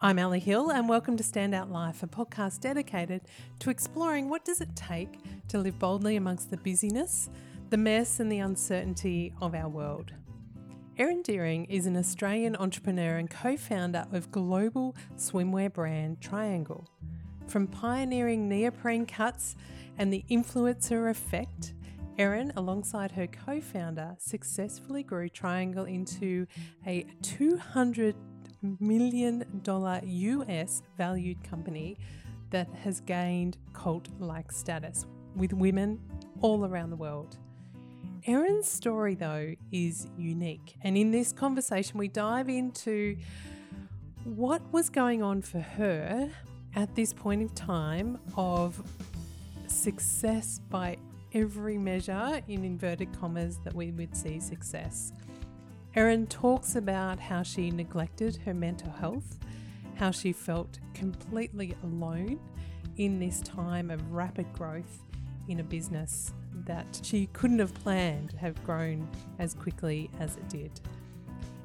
I'm Ali Hill and welcome to Standout Life, a podcast dedicated to exploring what does it take to live boldly amongst the busyness, the mess and the uncertainty of our world. Erin Deering is an Australian entrepreneur and co-founder of global swimwear brand Triangl. From pioneering neoprene cuts and the influencer effect, Erin, alongside her co founder, successfully grew Triangl into a 200 million dollar US valued company that has gained cult like status with women all around the world. Erin's story, though, is unique. And in this conversation, we dive into what was going on for her at this point in time of success by every measure, in inverted commas, that we would see success. Erin talks about how she neglected her mental health, how she felt completely alone in this time of rapid growth in a business that she couldn't have planned to have grown as quickly as it did.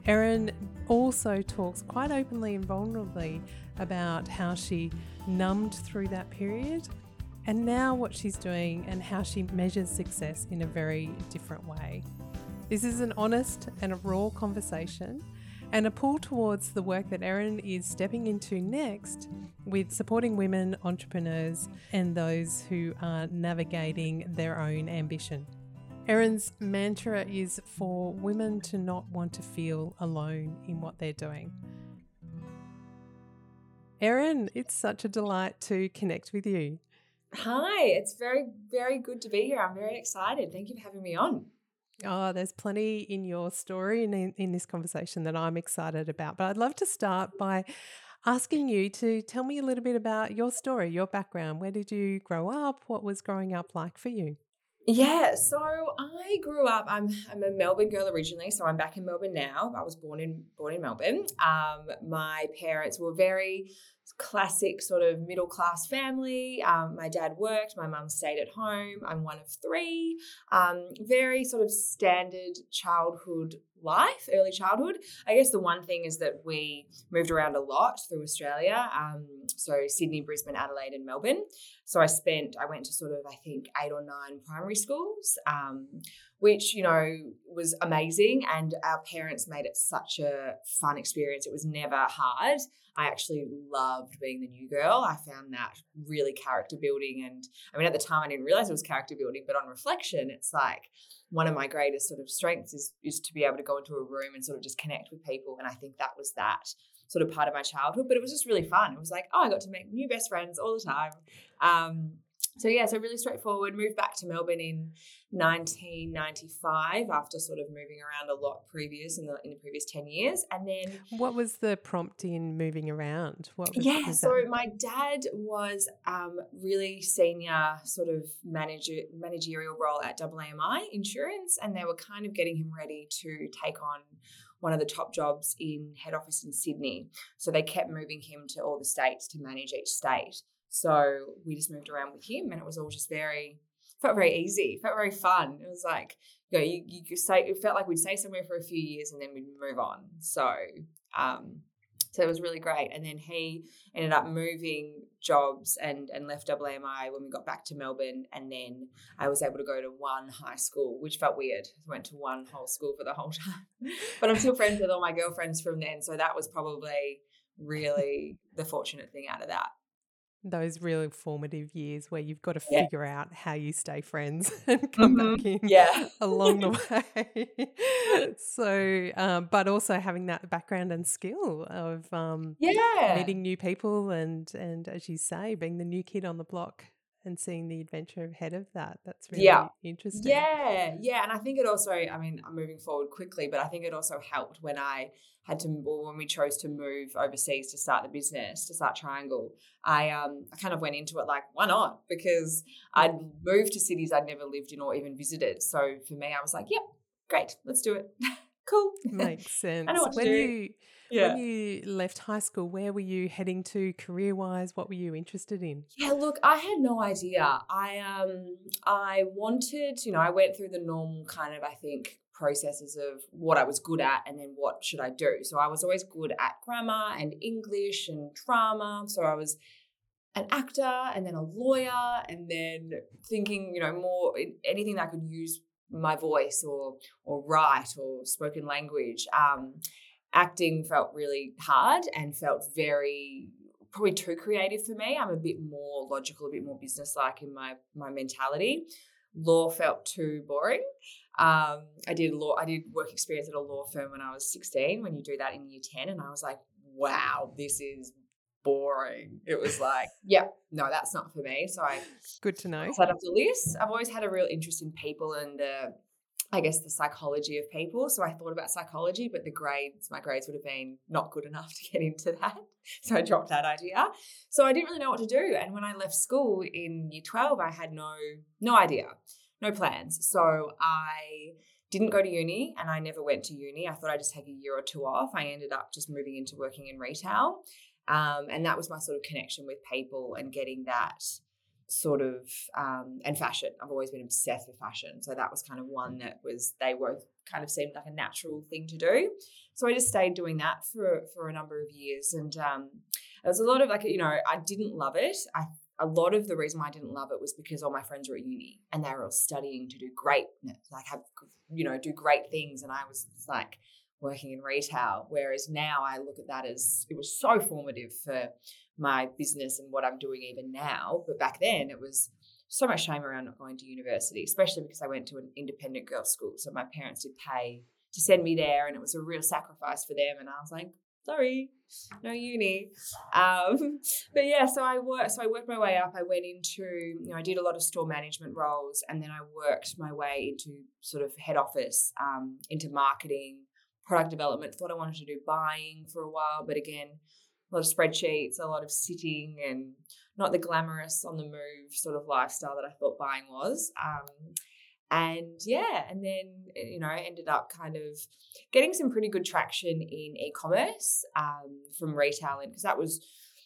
Erin also talks quite openly and vulnerably about how she numbed through that period and now what she's doing and how she measures success in a very different way. This is an honest and a raw conversation and a pull towards the work that Erin is stepping into next with supporting women entrepreneurs and those who are navigating their own ambition. Erin's mantra is for women to not want to feel alone in what they're doing. Erin, it's such a delight to connect with you. Hi, it's very, very good to be here. I'm very excited. Thank you for having me on. Oh, there's plenty in your story and in, in this conversation that I'm excited about. But I'd love to start by asking you to tell me a little bit about your story, your background. Where did you grow up? What was growing up like for you? Yeah, so I grew up. I'm I'm a Melbourne girl originally, so I'm back in Melbourne now. I was born in born in Melbourne. Um, my parents were very classic sort of middle class family. Um, my dad worked, my mum stayed at home. I'm one of three. Um, very sort of standard childhood life, early childhood. I guess the one thing is that we moved around a lot through Australia. Um, so Sydney, Brisbane, Adelaide, and Melbourne. So I spent, I went to sort of, I think, eight or nine primary schools, um, which, you know, was amazing. And our parents made it such a fun experience. It was never hard. I actually loved being the new girl. I found that really character building. And I mean, at the time, I didn't realize it was character building, but on reflection, it's like, one of my greatest sort of strengths is is to be able to go into a room and sort of just connect with people and i think that was that sort of part of my childhood but it was just really fun it was like oh i got to make new best friends all the time um, so yeah, so really straightforward. Moved back to Melbourne in 1995 after sort of moving around a lot previous in the in the previous 10 years, and then what was the prompt in moving around? What was, yeah, so that? my dad was um, really senior sort of manager managerial role at AAMI Insurance, and they were kind of getting him ready to take on one of the top jobs in head office in Sydney. So they kept moving him to all the states to manage each state. So we just moved around with him, and it was all just very felt very easy, felt very fun. It was like you know, you, you say it felt like we'd stay somewhere for a few years and then we'd move on. So um, so it was really great. And then he ended up moving jobs and and left AAMI when we got back to Melbourne. And then I was able to go to one high school, which felt weird. I went to one whole school for the whole time. but I'm still friends with all my girlfriends from then. So that was probably really the fortunate thing out of that those really formative years where you've got to yeah. figure out how you stay friends and come mm-hmm. back in yeah. along the way. so, um, but also having that background and skill of um, yeah meeting new people and and as you say, being the new kid on the block and seeing the adventure ahead of that. That's really yeah. interesting. Yeah, yeah. And I think it also, I mean, I'm moving forward quickly, but I think it also helped when I had to, or when we chose to move overseas to start the business, to start Triangl. I um I kind of went into it like, why not? Because I'd moved to cities I'd never lived in or even visited. So for me, I was like, yep, great, let's do it. cool. Makes sense. I know what when to do. you yeah. When you left high school, where were you heading to career wise? What were you interested in? Yeah, look, I had no idea. I um I wanted, you know, I went through the normal kind of, I think, processes of what I was good at and then what should I do. So I was always good at grammar and English and drama. So I was an actor and then a lawyer and then thinking, you know, more anything that I could use my voice or or write or spoken language. Um, acting felt really hard and felt very probably too creative for me. I'm a bit more logical, a bit more businesslike in my my mentality. Law felt too boring. Um, I did law. I did work experience at a law firm when I was 16. When you do that in year 10, and I was like, wow, this is boring. It was like, yeah, no, that's not for me. So I good to know. Set up the list. I've always had a real interest in people and the, I guess the psychology of people. So I thought about psychology, but the grades, my grades would have been not good enough to get into that. So I dropped that idea. So I didn't really know what to do. And when I left school in year 12, I had no no idea, no plans. So I didn't go to uni and I never went to uni. I thought I'd just take a year or two off. I ended up just moving into working in retail. Um, and that was my sort of connection with people and getting that sort of um, and fashion. I've always been obsessed with fashion, so that was kind of one that was they both kind of seemed like a natural thing to do. So I just stayed doing that for for a number of years, and um, there was a lot of like you know I didn't love it. I a lot of the reason why I didn't love it was because all my friends were at uni and they were all studying to do great, like have you know do great things, and I was like working in retail. Whereas now I look at that as it was so formative for my business and what I'm doing even now. But back then it was so much shame around not going to university, especially because I went to an independent girls' school. So my parents did pay to send me there and it was a real sacrifice for them. And I was like, sorry, no uni. Um, but yeah, so I worked. So I worked my way up. I went into, you know, I did a lot of store management roles, and then I worked my way into sort of head office, um, into marketing, product development. Thought I wanted to do buying for a while, but again, a lot of spreadsheets, a lot of sitting, and not the glamorous on the move sort of lifestyle that I thought buying was. Um, and yeah, and then you know, ended up kind of getting some pretty good traction in e-commerce um, from retailing because that was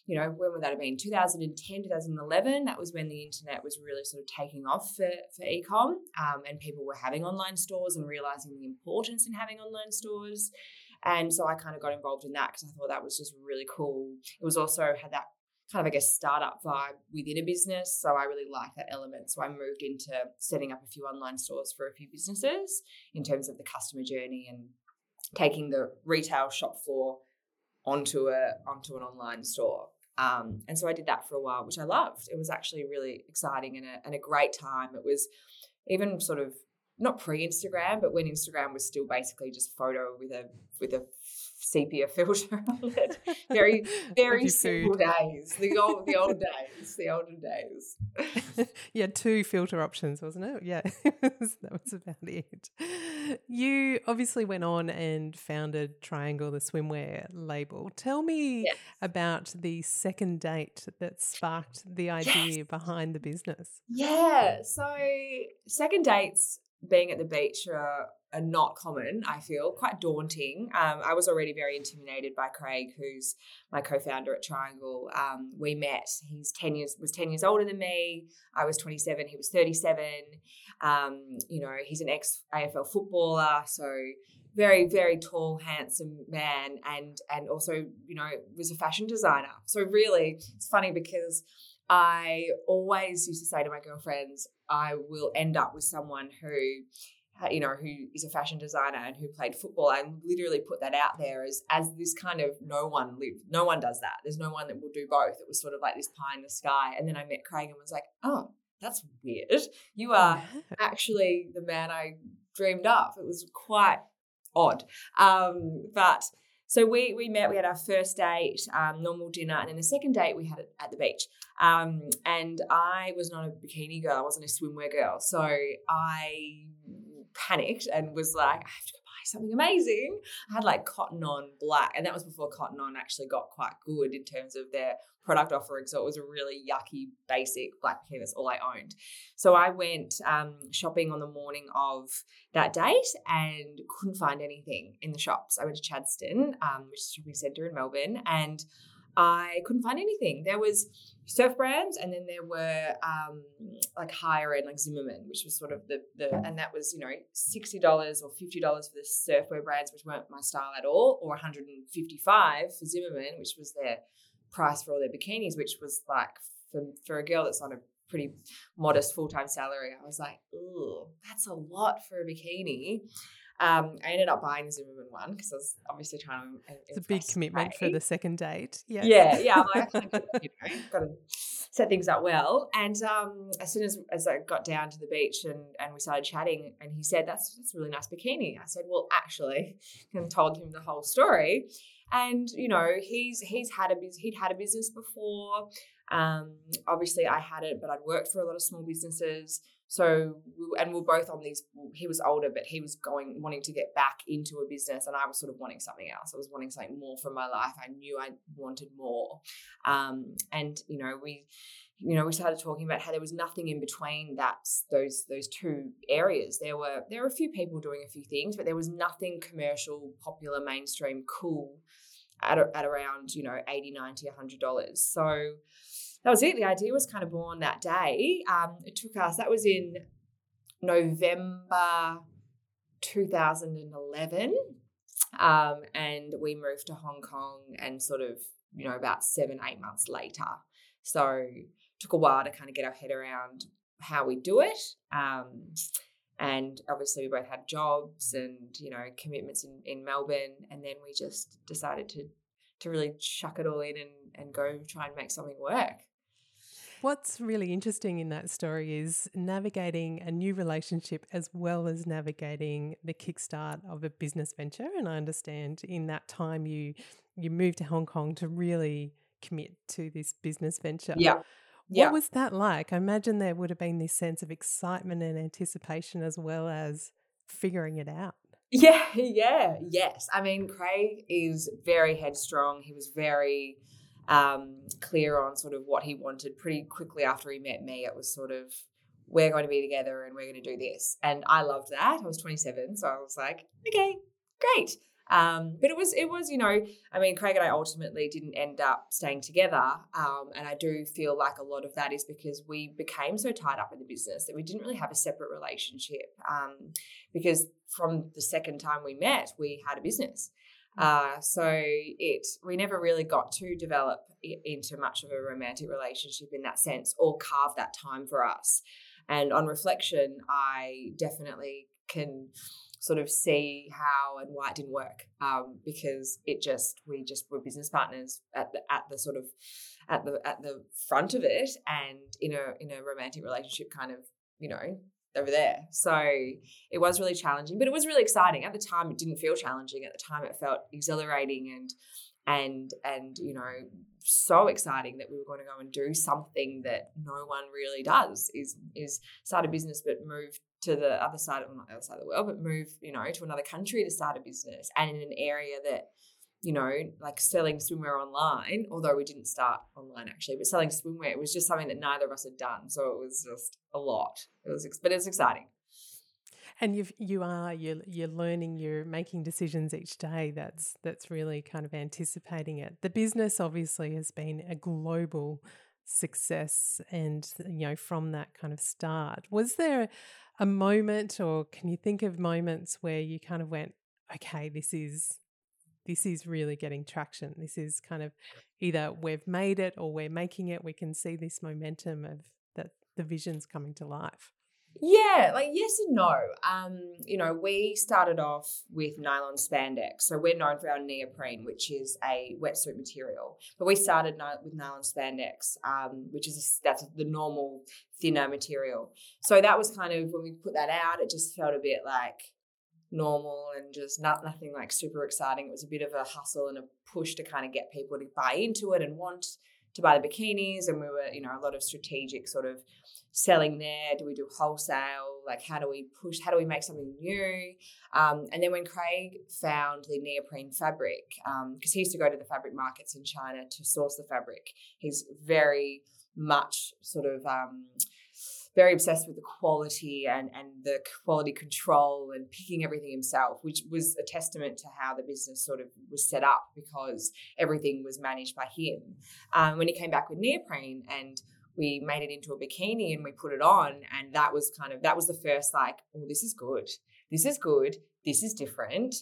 you know, when would that have been? 2010, 2011. That was when the internet was really sort of taking off for, for ecom um, and people were having online stores and realizing the importance in having online stores. And so I kind of got involved in that because I thought that was just really cool. It was also had that kind of, I guess, startup vibe within a business. So I really like that element. So I moved into setting up a few online stores for a few businesses in terms of the customer journey and taking the retail shop floor onto a onto an online store. Um, and so I did that for a while, which I loved. It was actually really exciting and a, and a great time. It was even sort of not pre-Instagram, but when Instagram was still basically just photo with a with a sepia filter on it. Very, very simple days. The old, the old days, the olden days. you had two filter options, wasn't it? Yeah, that was about it. You obviously went on and founded Triangl, the swimwear label. Tell me yes. about the second date that sparked the idea yes. behind the business. Yeah, so second dates being at the beach are are not common, I feel, quite daunting. Um, I was already very intimidated by Craig, who's my co-founder at Triangl. Um, we met. He's ten years was ten years older than me. I was twenty seven. He was thirty seven. Um, you know, he's an ex AFL footballer, so very very tall, handsome man, and and also you know was a fashion designer. So really, it's funny because. I always used to say to my girlfriends, I will end up with someone who you know, who is a fashion designer and who played football. I literally put that out there as as this kind of no one live, no one does that. There's no one that will do both. It was sort of like this pie in the sky. And then I met Craig and was like, oh, that's weird. You are actually the man I dreamed of. It was quite odd. Um, but so we we met. We had our first date, um, normal dinner, and then the second date we had it at the beach. Um, and I was not a bikini girl. I wasn't a swimwear girl. So I panicked and was like, I have to go something amazing. I had like cotton on black, and that was before cotton on actually got quite good in terms of their product offering. So it was a really yucky, basic black bikini. That's all I owned. So I went um, shopping on the morning of that date and couldn't find anything in the shops. I went to Chadstone, um, which is a shopping centre in Melbourne, and I couldn't find anything. There was surf brands, and then there were um, like higher end, like Zimmermann, which was sort of the the, and that was you know sixty dollars or fifty dollars for the surfwear brands, which weren't my style at all, or one hundred and fifty five for Zimmermann, which was their price for all their bikinis, which was like for for a girl that's on a pretty modest full time salary. I was like, oh, that's a lot for a bikini. Um, I ended up buying the Zimmermann one because I was obviously trying to. It's a big commitment for the second date. Yeah, yeah, yeah. I'm like, you know, got to set things up well. And um, as soon as as I got down to the beach and and we started chatting, and he said, "That's that's a really nice bikini." I said, "Well, actually," and told him the whole story. And you know, he's he's had a he'd had a business before. Um, obviously, I had it, but I'd worked for a lot of small businesses. So, and we are both on these. He was older, but he was going, wanting to get back into a business, and I was sort of wanting something else. I was wanting something more from my life. I knew I wanted more, um, and you know, we, you know, we started talking about how there was nothing in between that those those two areas. There were there were a few people doing a few things, but there was nothing commercial, popular, mainstream, cool at, at around you know 80 90 100 dollars so that was it. The idea was kind of born that day. Um, it took us, that was in November 2011. Um, and we moved to Hong Kong and sort of, you know, about seven, eight months later. So took a while to kind of get our head around how we do it. Um, and obviously we both had jobs and, you know, commitments in, in Melbourne. And then we just decided to to really chuck it all in and, and go try and make something work. What's really interesting in that story is navigating a new relationship as well as navigating the kickstart of a business venture. And I understand in that time you you moved to Hong Kong to really commit to this business venture. Yeah. What yeah. was that like? I imagine there would have been this sense of excitement and anticipation as well as figuring it out. Yeah, yeah, yes. I mean, Craig is very headstrong. He was very um, clear on sort of what he wanted pretty quickly after he met me. It was sort of, we're going to be together and we're going to do this. And I loved that. I was 27, so I was like, okay, great. Um, but it was, it was, you know, I mean, Craig and I ultimately didn't end up staying together, um, and I do feel like a lot of that is because we became so tied up in the business that we didn't really have a separate relationship. Um, because from the second time we met, we had a business, uh, so it we never really got to develop into much of a romantic relationship in that sense, or carve that time for us. And on reflection, I definitely can sort of see how and why it didn't work um, because it just we just were business partners at the at the sort of at the at the front of it and in a in a romantic relationship kind of you know over there. So it was really challenging, but it was really exciting. At the time, it didn't feel challenging. At the time, it felt exhilarating and and and you know so exciting that we were going to go and do something that no one really does is is start a business but move to the other side of the other side of the world but move you know to another country to start a business and in an area that you know, like selling swimwear online, although we didn't start online actually, but selling swimwear, it was just something that neither of us had done. So it was just a lot. It was, but it's exciting. And you you are you're you're learning, you're making decisions each day. That's that's really kind of anticipating it. The business obviously has been a global success, and you know from that kind of start, was there a moment, or can you think of moments where you kind of went, okay, this is this is really getting traction. This is kind of either we've made it or we're making it. We can see this momentum of that the vision's coming to life. Yeah, like yes and no. Um, you know, we started off with nylon spandex. So we're known for our neoprene, which is a wetsuit material. But we started with nylon spandex, um, which is that's the normal thinner material. So that was kind of when we put that out, it just felt a bit like normal and just not nothing like super exciting. It was a bit of a hustle and a push to kind of get people to buy into it and want to buy the bikinis. And we were, you know, a lot of strategic sort of selling there. Do we do wholesale? Like, how do we push? How do we make something new? Um, and then when Craig found the neoprene fabric, because um, he used to go to the fabric markets in China to source the fabric, he's very much sort of um, very obsessed with the quality and, and the quality control and picking everything himself, which was a testament to how the business sort of was set up because everything was managed by him. Um, when he came back with neoprene and we made it into a bikini and we put it on, and that was kind of that was the first like, oh, this is good, this is good, this is different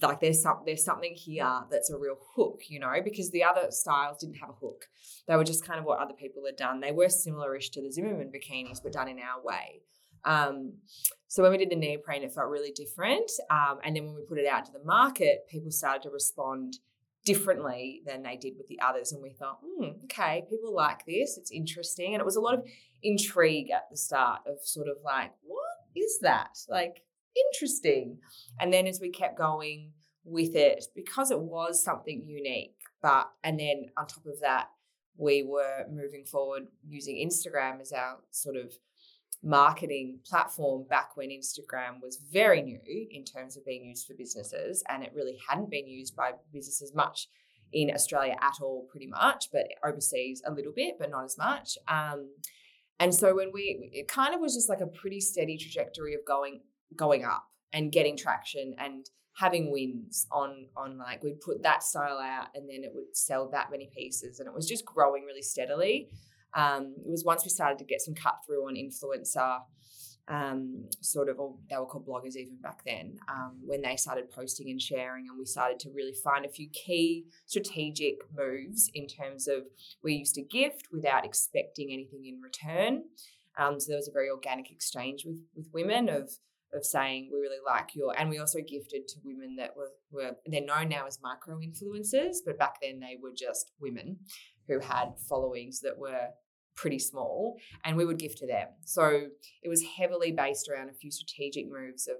like there's some there's something here that's a real hook, you know, because the other styles didn't have a hook. They were just kind of what other people had done. They were similar-ish to the Zimmermann bikinis, but done in our way. Um, so when we did the neoprene, it felt really different. Um, and then when we put it out to the market, people started to respond differently than they did with the others. And we thought, hmm, okay, people like this. It's interesting. And it was a lot of intrigue at the start of sort of like, what is that? Like, interesting. And then as we kept going with it, because it was something unique, but, and then on top of that, we were moving forward using Instagram as our sort of marketing platform back when Instagram was very new in terms of being used for businesses and it really hadn't been used by businesses much in Australia at all, pretty much, but overseas a little bit, but not as much. Um, and so when we, it kind of was just like a pretty steady trajectory of going going up and getting traction and having wins on on like we'd put that style out and then it would sell that many pieces and it was just growing really steadily. Um, it was once we started to get some cut through on influencer um, sort of or they were called bloggers even back then um, when they started posting and sharing and we started to really find a few key strategic moves in terms of we used to gift without expecting anything in return. Um, so there was a very organic exchange with with women of of saying we really like your and we also gifted to women that were, were they're known now as micro influencers but back then they were just women who had followings that were pretty small and we would gift to them. So it was heavily based around a few strategic moves of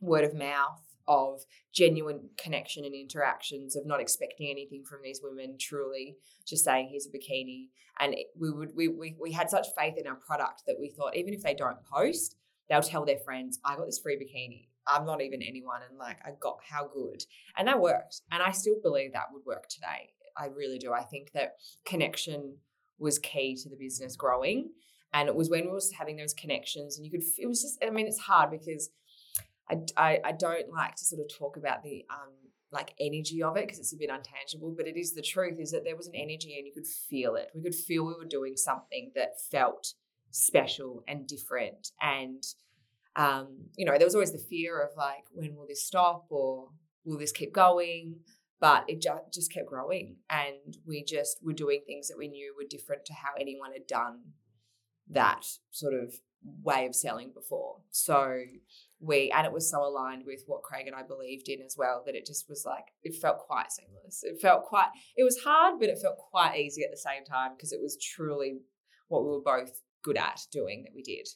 word of mouth of genuine connection and interactions of not expecting anything from these women truly just saying here's a bikini. And we would we, we we had such faith in our product that we thought even if they don't post they'll tell their friends, I got this free bikini. I'm not even anyone. And like, I got how good. And that worked. And I still believe that would work today. I really do. I think that connection was key to the business growing. And it was when we was having those connections and you could, it was just, I mean, it's hard because I, I, I don't like to sort of talk about the, um, like energy of it because it's a bit untangible, but it is the truth is that there was an energy and you could feel it. We could feel we were doing something that felt special and different. And, um, you know, there was always the fear of like, when will this stop or will this keep going? But it ju- just kept growing. And we just were doing things that we knew were different to how anyone had done that sort of way of selling before. So we, and it was so aligned with what Craig and I believed in as well that it just was like, it felt quite seamless. It felt quite, it was hard, but it felt quite easy at the same time because it was truly what we were both good at doing that we did.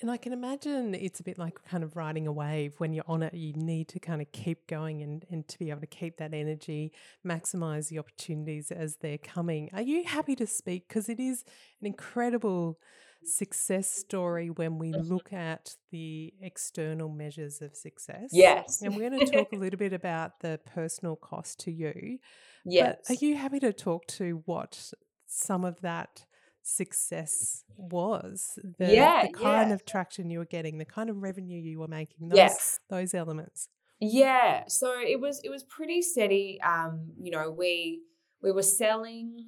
And I can imagine it's a bit like kind of riding a wave. When you're on it, you need to kind of keep going and, and to be able to keep that energy, maximize the opportunities as they're coming. Are you happy to speak? Because it is an incredible success story when we mm-hmm. look at the external measures of success. Yes. And we're going to talk a little bit about the personal cost to you. Yes. But are you happy to talk to what some of that success was the, yeah, the kind yeah. of traction you were getting the kind of revenue you were making those yes. those elements yeah so it was it was pretty steady um you know we we were selling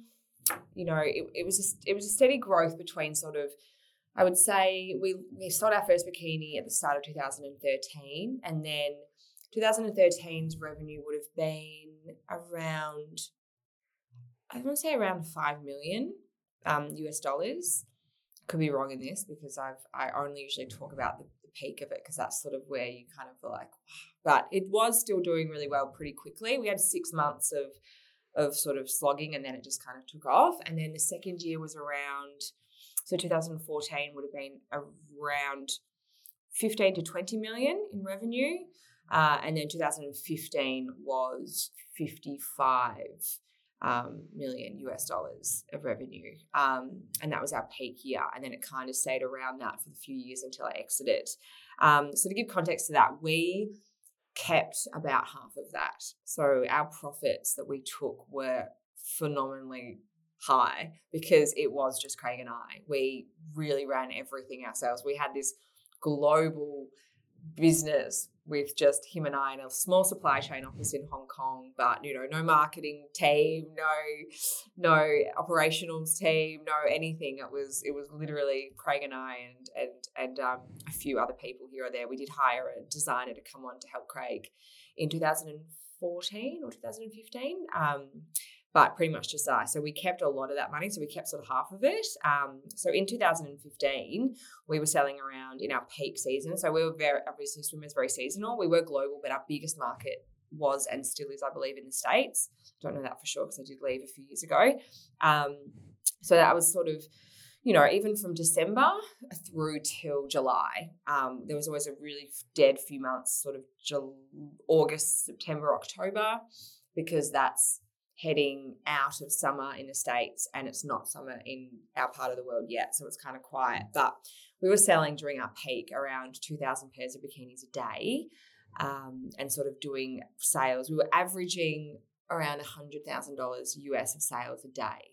you know it, it was a, it was a steady growth between sort of i would say we we sold our first bikini at the start of 2013 and then 2013's revenue would have been around i want to say around 5 million um, US dollars. Could be wrong in this because I've I only usually talk about the, the peak of it because that's sort of where you kind of like, but it was still doing really well pretty quickly. We had six months of of sort of slogging and then it just kind of took off. And then the second year was around, so 2014 would have been around 15 to 20 million in revenue. Uh, and then 2015 was 55 um, million US dollars of revenue. Um, and that was our peak year. And then it kind of stayed around that for the few years until I exited. Um, so to give context to that, we kept about half of that. So our profits that we took were phenomenally high because it was just Craig and I. We really ran everything ourselves. We had this global business with just him and I in a small supply chain office in Hong Kong, but you know, no marketing team, no no operationals team, no anything. It was it was literally Craig and I and and and um, a few other people here or there. We did hire a designer to come on to help Craig in 2014 or 2015. Um, but pretty much just us. So we kept a lot of that money. So we kept sort of half of it. Um, so in 2015, we were selling around in our peak season. So we were very, obviously, swimmers very seasonal. We were global, but our biggest market was and still is, I believe, in the States. Don't know that for sure because I did leave a few years ago. Um, so that was sort of, you know, even from December through till July, um, there was always a really dead few months, sort of July, August, September, October, because that's heading out of summer in the States and it's not summer in our part of the world yet. So it's kind of quiet. But we were selling during our peak around 2,000 pairs of bikinis a day um, and sort of doing sales. We were averaging around $100,000 US of sales a day,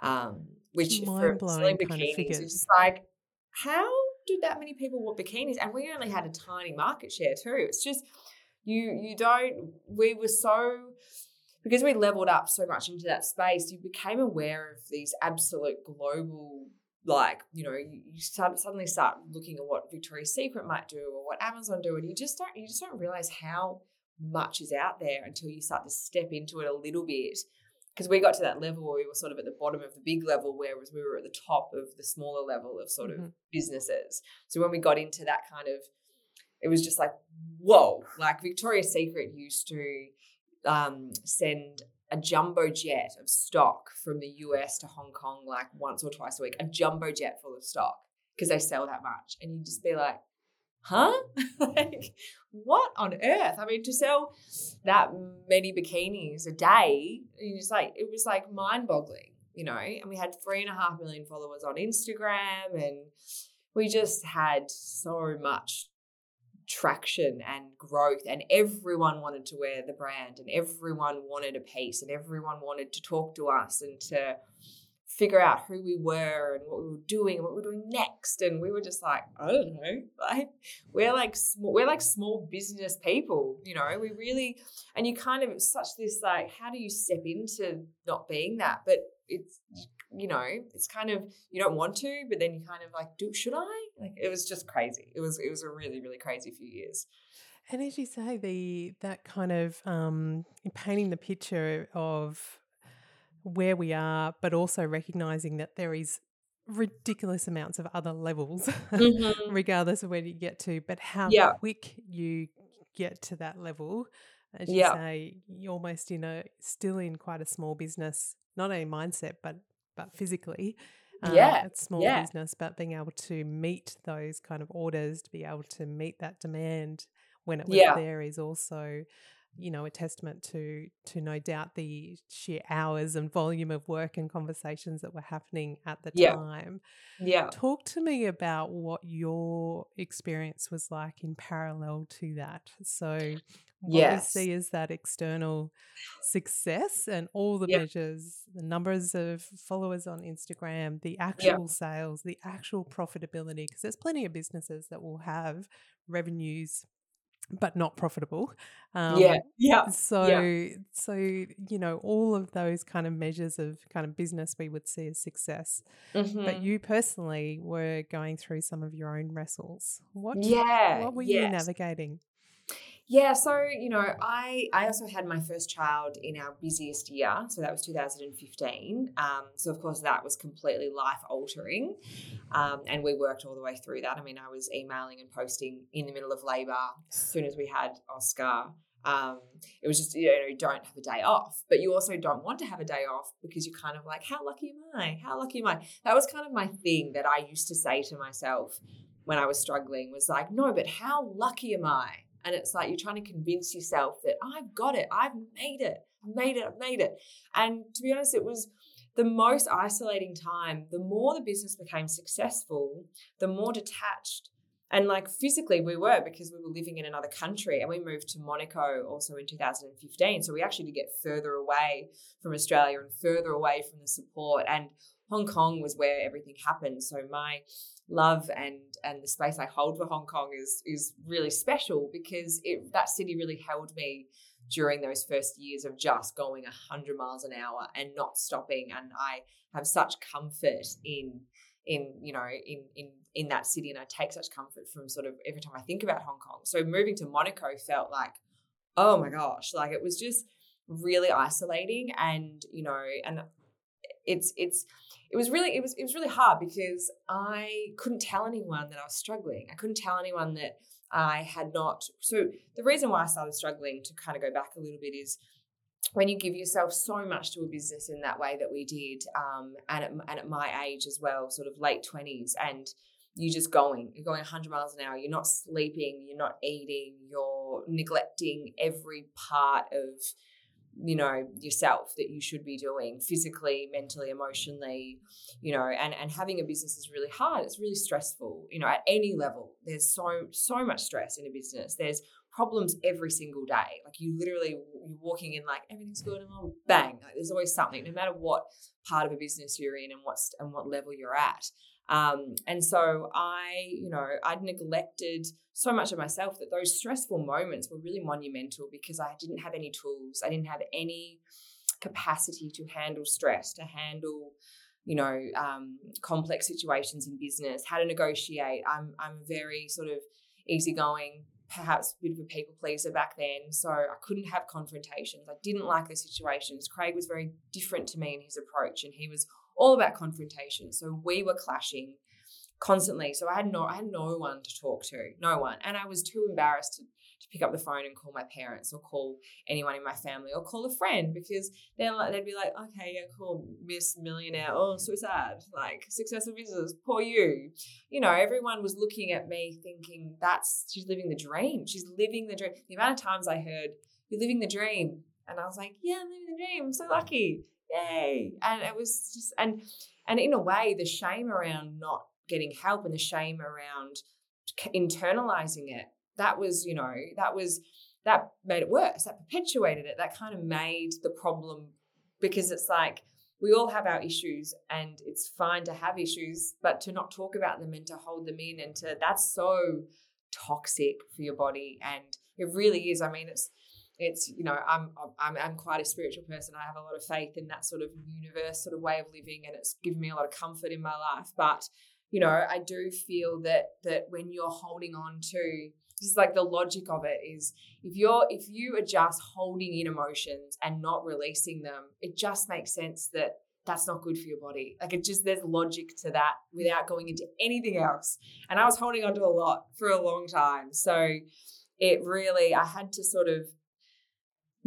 um, which for selling bikinis is just like, how did that many people want bikinis? And we only had a tiny market share too. It's just, you you don't we were so because we leveled up so much into that space, you became aware of these absolute global, like, you know, you, start, suddenly start looking at what Victoria's Secret might do or what Amazon do, and you just don't, you just don't realize how much is out there until you start to step into it a little bit. Because we got to that level where we were sort of at the bottom of the big level, whereas we were at the top of the smaller level of sort mm-hmm. of businesses. So when we got into that kind of, it was just like, whoa, like Victoria's Secret used to um, send a jumbo jet of stock from the US to Hong Kong like once or twice a week, a jumbo jet full of stock because they sell that much. And you'd just be like, huh? like, what on earth? I mean, to sell that many bikinis a day, it's like, it was like mind boggling, you know? And we had three and a half million followers on Instagram and we just had so much traction and growth and everyone wanted to wear the brand and everyone wanted a piece and everyone wanted to talk to us and to figure out who we were and what we were doing and what we were doing next. And we were just like i don't know. Like we're like small we're like small business people you know? We really and you kind of such this like how do you step into not being that? But it's you know, it's kind of you don't want to, but then you kind of like, do should I? Like it was just crazy. It was it was a really really crazy few years. And as you say, the that kind of um, painting the picture of where we are, but also recognizing that there is ridiculous amounts of other levels, mm-hmm. regardless of where you get to, but how yeah. quick you get to that level. As you yeah. say, you're almost in a still in quite a small business, not only mindset, but but physically. Um, yeah, it's small yeah. business, but being able to meet those kind of orders, to be able to meet that demand when it was yeah. there, is also, you know, a testament to to no doubt the sheer hours and volume of work and conversations that were happening at the yeah. time. Yeah, talk to me about what your experience was like in parallel to that. So, what yes. we see is that external success and all the yep. measures, the numbers of followers on Instagram, the actual yep. sales, the actual profitability, because there's plenty of businesses that will have revenues but not profitable. Um, yeah, yeah. So, yeah. so you know, all of those kind of measures of kind of business we would see as success. Mm-hmm. But you personally were going through some of your own wrestles. What? Yeah. What were yes. you navigating? Yeah, so you know, I I also had my first child in our busiest year, so that was 2015. Um, so of course that was completely life altering, um, and we worked all the way through that. I mean, I was emailing and posting in the middle of labour as soon as we had Oscar. Um, it was just you know you don't have a day off, but you also don't want to have a day off because you're kind of like, how lucky am I? How lucky am I? That was kind of my thing that I used to say to myself when I was struggling was like, no, but how lucky am I? And it's like you're trying to convince yourself that oh, I've got it, I've made it, I've made it, I've made it. And to be honest, it was the most isolating time. The more the business became successful, the more detached and like physically we were because we were living in another country and we moved to Monaco also in 2015 so we actually did get further away from Australia and further away from the support. And Hong Kong was where everything happened so my love and and the space I hold for Hong Kong is is really special because it that city really held me during those first years of just going 100 miles an hour and not stopping and I have such comfort in in you know in in in that city and I take such comfort from sort of every time I think about Hong Kong. So moving to Monaco felt like oh my gosh, like it was just really isolating and you know and it's it's it was really it was it was really hard because I couldn't tell anyone that I was struggling. I couldn't tell anyone that I had not so the reason why I started struggling to kind of go back a little bit is when you give yourself so much to a business in that way that we did, um, and at, and at my age as well, sort of late twenties, and you're just going, you're going 100 miles an hour. You're not sleeping, you're not eating, you're neglecting every part of you know yourself that you should be doing physically mentally emotionally you know and and having a business is really hard it's really stressful you know at any level there's so so much stress in a business there's problems every single day. Like you literally you're walking in like everything's good and bang, like there's always something, no matter what part of a business you're in and what's and what level you're at. Um, and so I, you know, I'd neglected so much of myself that those stressful moments were really monumental because I didn't have any tools. I didn't have any capacity to handle stress, to handle you know um, complex situations in business how to negotiate i'm i'm a very sort of easygoing perhaps a bit of a people pleaser back then. So I couldn't have confrontations. I didn't like the situations. Craig was very different to me in his approach and he was all about confrontation. So we were clashing constantly. So I had no I had no one to talk to, no one. And I was too embarrassed to to pick up the phone and call my parents or call anyone in my family or call a friend because then like, they'd be like, okay, yeah, cool, Miss Millionaire. Oh, so sad. Like successful business, poor you. You know, everyone was looking at me thinking that's she's living the dream. She's living the dream. The amount of times I heard, you're living the dream. And I was like, yeah, I'm living the dream. I'm so lucky. Yay. And it was just and and in a way, the shame around not getting help and the shame around internalizing it that was, you know, that was that made it worse. That perpetuated it. That kind of made the problem because it's like we all have our issues and it's fine to have issues, but to not talk about them and to hold them in and to that's so toxic for your body. And it really is. I mean, it's it's you know I'm, I'm I'm quite a spiritual person. I have a lot of faith in that sort of universe sort of way of living, and it's given me a lot of comfort in my life. But you know, I do feel that that when you're holding on to this is like the logic of it is if you're if you are just holding in emotions and not releasing them it just makes sense that that's not good for your body like it just there's logic to that without going into anything else and i was holding on to a lot for a long time so it really i had to sort of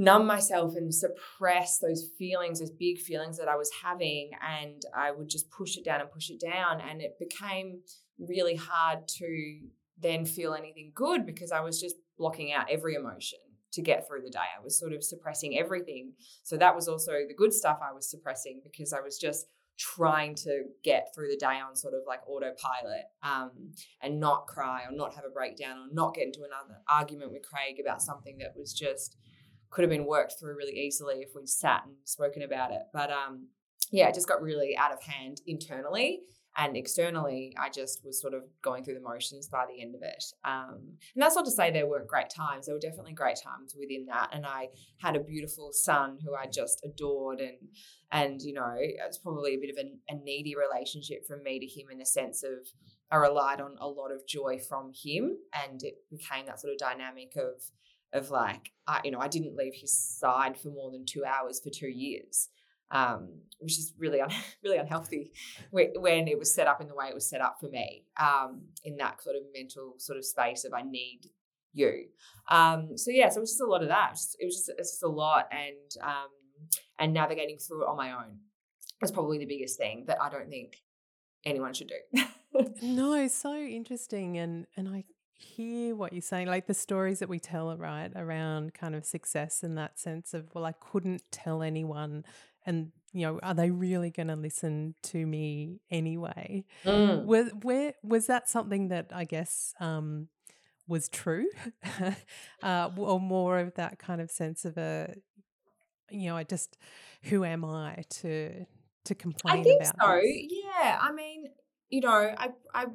numb myself and suppress those feelings those big feelings that i was having and i would just push it down and push it down and it became really hard to then feel anything good because I was just blocking out every emotion to get through the day. I was sort of suppressing everything. So that was also the good stuff I was suppressing because I was just trying to get through the day on sort of like autopilot um, and not cry or not have a breakdown or not get into another argument with Craig about something that was just could have been worked through really easily if we'd sat and spoken about it. But um, yeah, it just got really out of hand internally and externally i just was sort of going through the motions by the end of it um, and that's not to say there weren't great times there were definitely great times within that and i had a beautiful son who i just adored and and you know it's probably a bit of a, a needy relationship from me to him in the sense of i relied on a lot of joy from him and it became that sort of dynamic of of like I, you know i didn't leave his side for more than two hours for two years um, which is really un- really unhealthy when it was set up in the way it was set up for me um, in that sort of mental sort of space of I need you. Um, so yeah, so it was just a lot of that. It was just, it was just it's just a lot, and um, and navigating through it on my own is probably the biggest thing that I don't think anyone should do. no, so interesting, and and I hear what you're saying, like the stories that we tell, right, around kind of success in that sense of, well, I couldn't tell anyone and you know, are they really going to listen to me anyway? Mm. Was where was that something that I guess um, was true, uh, or more of that kind of sense of a, you know, I just who am I to to complain I think so. this? Yeah. I mean, you know, I I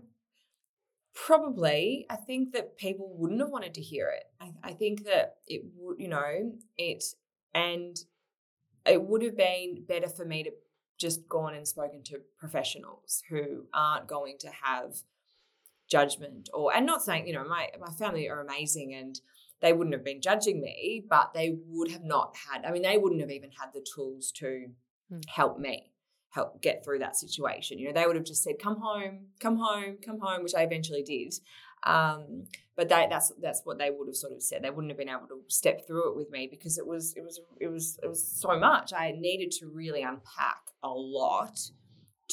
probably I think that people wouldn't have wanted to hear it. I, I think that it would, you know, it and it would have been better for me to just gone and spoken to professionals who aren't going to have judgment or and not saying you know my my family are amazing and they wouldn't have been judging me but they would have not had i mean they wouldn't have even had the tools to Hmm. help me help get through that situation. You know they would have just said come home come home come home which i eventually did. Um, but they, that's that's what they would have sort of said. They wouldn't have been able to step through it with me because it was it was it was it was so much. I needed to really unpack a lot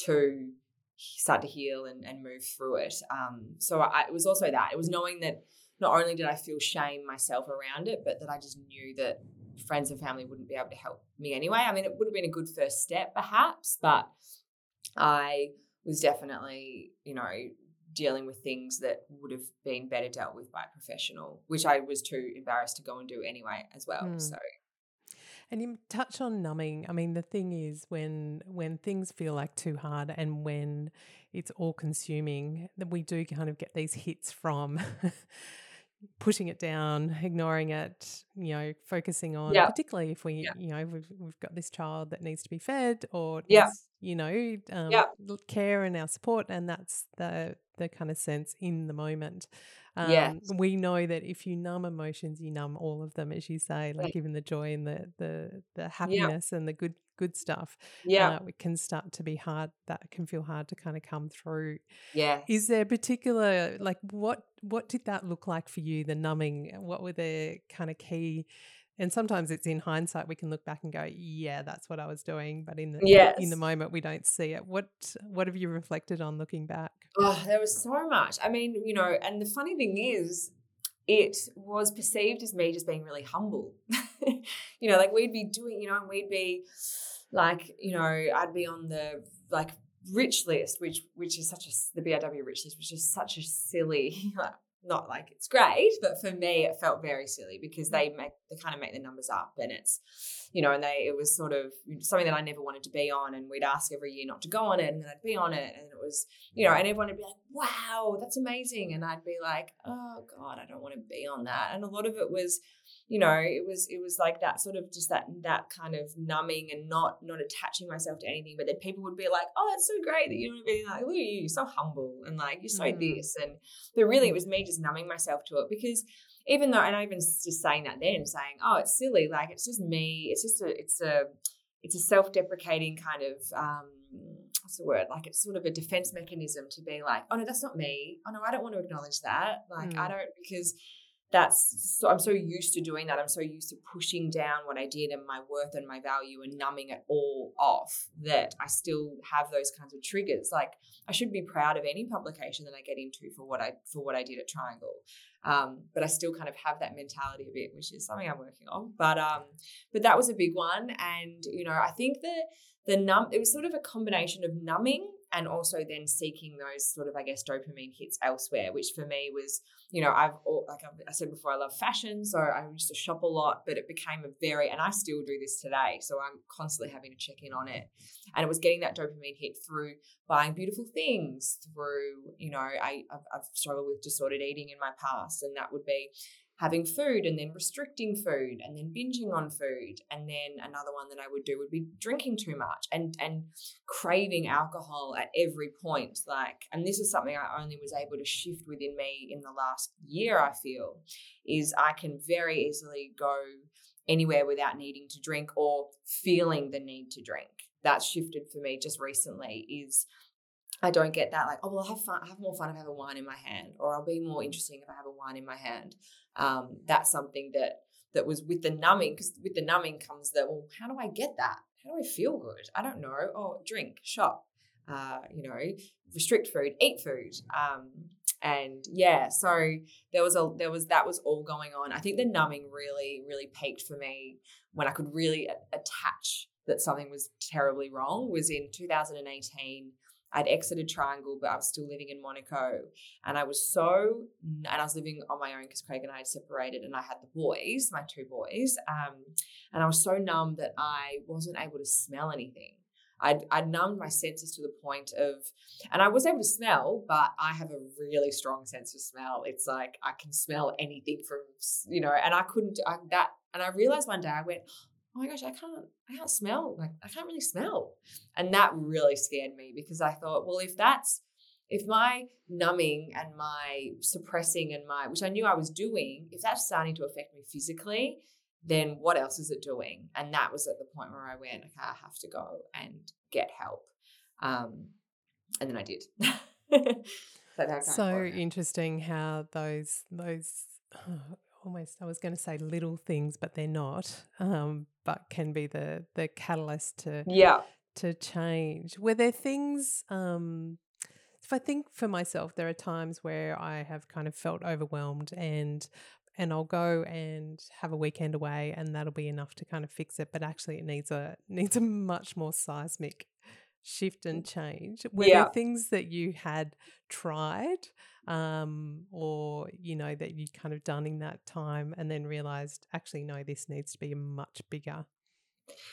to start to heal and, and move through it. Um, so I, it was also that. It was knowing that not only did I feel shame myself around it, but that I just knew that friends and family wouldn't be able to help me anyway. I mean, it would have been a good first step, perhaps, but I was definitely, you know, dealing with things that would have been better dealt with by a professional, which I was too embarrassed to go and do anyway, as well. Mm. So And you touch on numbing. I mean, the thing is when when things feel like too hard and when it's all consuming, then we do kind of get these hits from pushing it down, ignoring it, you know, focusing on Yeah. particularly if we, Yeah. you know, we've we've got this child that needs to be fed or Yeah. needs, you know, um, Yeah. care and our support and that's the the kind of sense in the moment. Um, Yes. we know that if you numb emotions, you numb all of them, as you say, like even the joy and the the the happiness and the good good stuff. yeah, uh, it can start to be hard. That can feel hard to kind of come through. yeah. Is there particular like what what did that look like for you? The numbing. What were the kind of key? And sometimes it's in hindsight we can look back and go, yeah, that's what I was doing. But in the in the moment we don't see it. What what have you reflected on looking back? Oh, there was so much. I mean, you know, and the funny thing is, it was perceived as me just being really humble. you know, like we'd be doing, you know, and we'd be like, you know, I'd be on the like rich list, which which is such a the BRW rich list, which is such a silly. Not like it's great, but for me it felt very silly because mm-hmm. they make they kind of make the numbers up, and it's you know, and they it was sort of something that I never wanted to be on, and we'd ask every year not to go on it, and then I'd be on it, and it was you know, and everyone would be like, wow, that's amazing. And I'd be like, oh God, I don't want to be on that. And a lot of it was, you know, it was it was like that sort of just that that kind of numbing and not not attaching myself to anything. But then people would be like, oh, that's so great that you're being like, look at you, you're so humble and like you're so Mm. this. And but really it was me just numbing myself to it because even though and I even just saying that then, saying, oh, it's silly, like it's just me, it's just a it's a it's a self-deprecating kind of um what's the word? Like it's sort of a defense mechanism to be like, oh no, that's not me. Oh no, I don't want to acknowledge that. Like I Mm. don't because that's so I'm so used to doing that. I'm so used to pushing down what I did and my worth and my value and numbing it all off that I still have those kinds of triggers. Like I should be proud of any publication that I get into for what I for what I did at Triangl. Um, but I still kind of have that mentality a bit, which is something I'm working on. But um, but that was a big one, and you know, I think that the num it was sort of a combination of numbing and also then seeking those sort of I guess dopamine hits elsewhere, which for me was you know I've like I said before I love fashion, so I used to shop a lot, but it became a very and I still do this today, so I'm constantly having to check in on it, and it was getting that dopamine hit through buying beautiful things, through you know I I've, I've struggled with disordered eating in my past, and that would be having food and then restricting food and then binging on food. And then another one that I would do would be drinking too much and and craving alcohol at every point. Like and this is something I only was able to shift within me in the last year I feel is I can very easily go anywhere without needing to drink or feeling the need to drink. That's shifted for me just recently is I don't get that like, oh well, I'll have fun, I'll have more fun if I have a wine in my hand, or I'll be more interesting if I have a wine in my hand. Um, that's something that that was with the numbing, because with the numbing comes the well, how do I get that? How do I feel good? I don't know. Oh, drink, shop, uh, you know, restrict food, eat food, um, and yeah, so there was a there was that was all going on. I think the numbing really really peaked for me when I could really attach that something was terribly wrong was in 2018 I'd exited Triangl, but I was still living in Monaco. And I was so, and I was living on my own because Craig and I had separated and I had the boys, my two boys. Um, and I was so numb that I wasn't able to smell anything. I'd, I'd numbed my senses to the point of, and I was able to smell, but I have a really strong sense of smell. It's like I can smell anything from, you know, and I couldn't, I, that, and I realized one day I went, oh my gosh, I can't, I can't smell. Like I can't really smell. And that really scared me because I thought, well, if that's, if my numbing and my suppressing and my, which I knew I was doing, if that's starting to affect me physically, then what else is it doing? And that was at the point where I went, okay, I have to go and get help. Um, and then I did. so, so interesting how those those almost I was going to say little things, but they're not. Um, but can be the the catalyst to yeah to change. Were there things? Um, if I think for myself, there are times where I have kind of felt overwhelmed and and I'll go and have a weekend away and that'll be enough to kind of fix it. But actually it needs a needs a much more seismic shift and change. Were yeah. there things that you had tried um, or, you know, that you kind of done in that time and then realized, actually, no, this needs to be a much bigger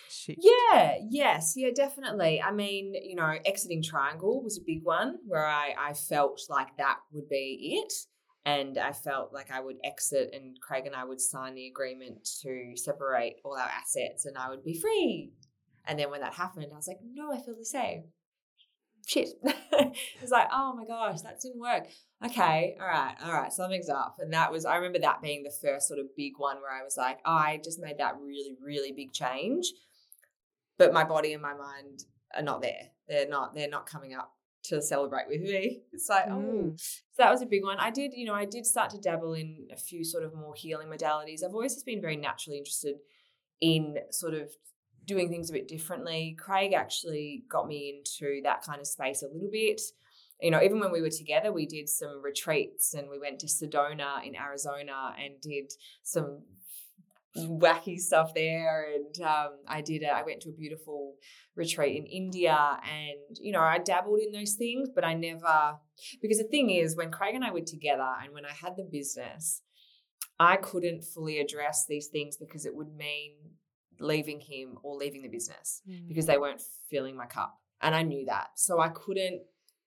shift? Yeah, yes, yeah, definitely. I mean, you know, exiting Triangl was a big one where I, I felt like that would be it. And I felt like I would exit, and Craig and I would sign the agreement to separate all our assets, and I would be free and then when that happened, I was like, no, I feel the same. Shit. it's like, oh my gosh, that didn't work. Okay, all right, all right, something's up. And that was, I remember that being the first sort of big one where I was like, oh, I just made that really, really big change. But my body and my mind are not there. They're not, they're not coming up to celebrate with me. It's like, oh, mm. oh, so that was a big one. I did, you know, I did start to dabble in a few sort of more healing modalities. I've always just been very naturally interested in sort of doing things a bit differently. Craig actually got me into that kind of space a little bit. You know, even when we were together, we did some retreats and we went to Sedona in Arizona and did some wacky stuff there. And um, I did, a, I went to a beautiful retreat in India and, you know, I dabbled in those things, but I never, because the thing is, when Craig and I were together and when I had the business, I couldn't fully address these things because it would mean leaving him or leaving the business mm. because they weren't filling my cup. And I knew that. So I couldn't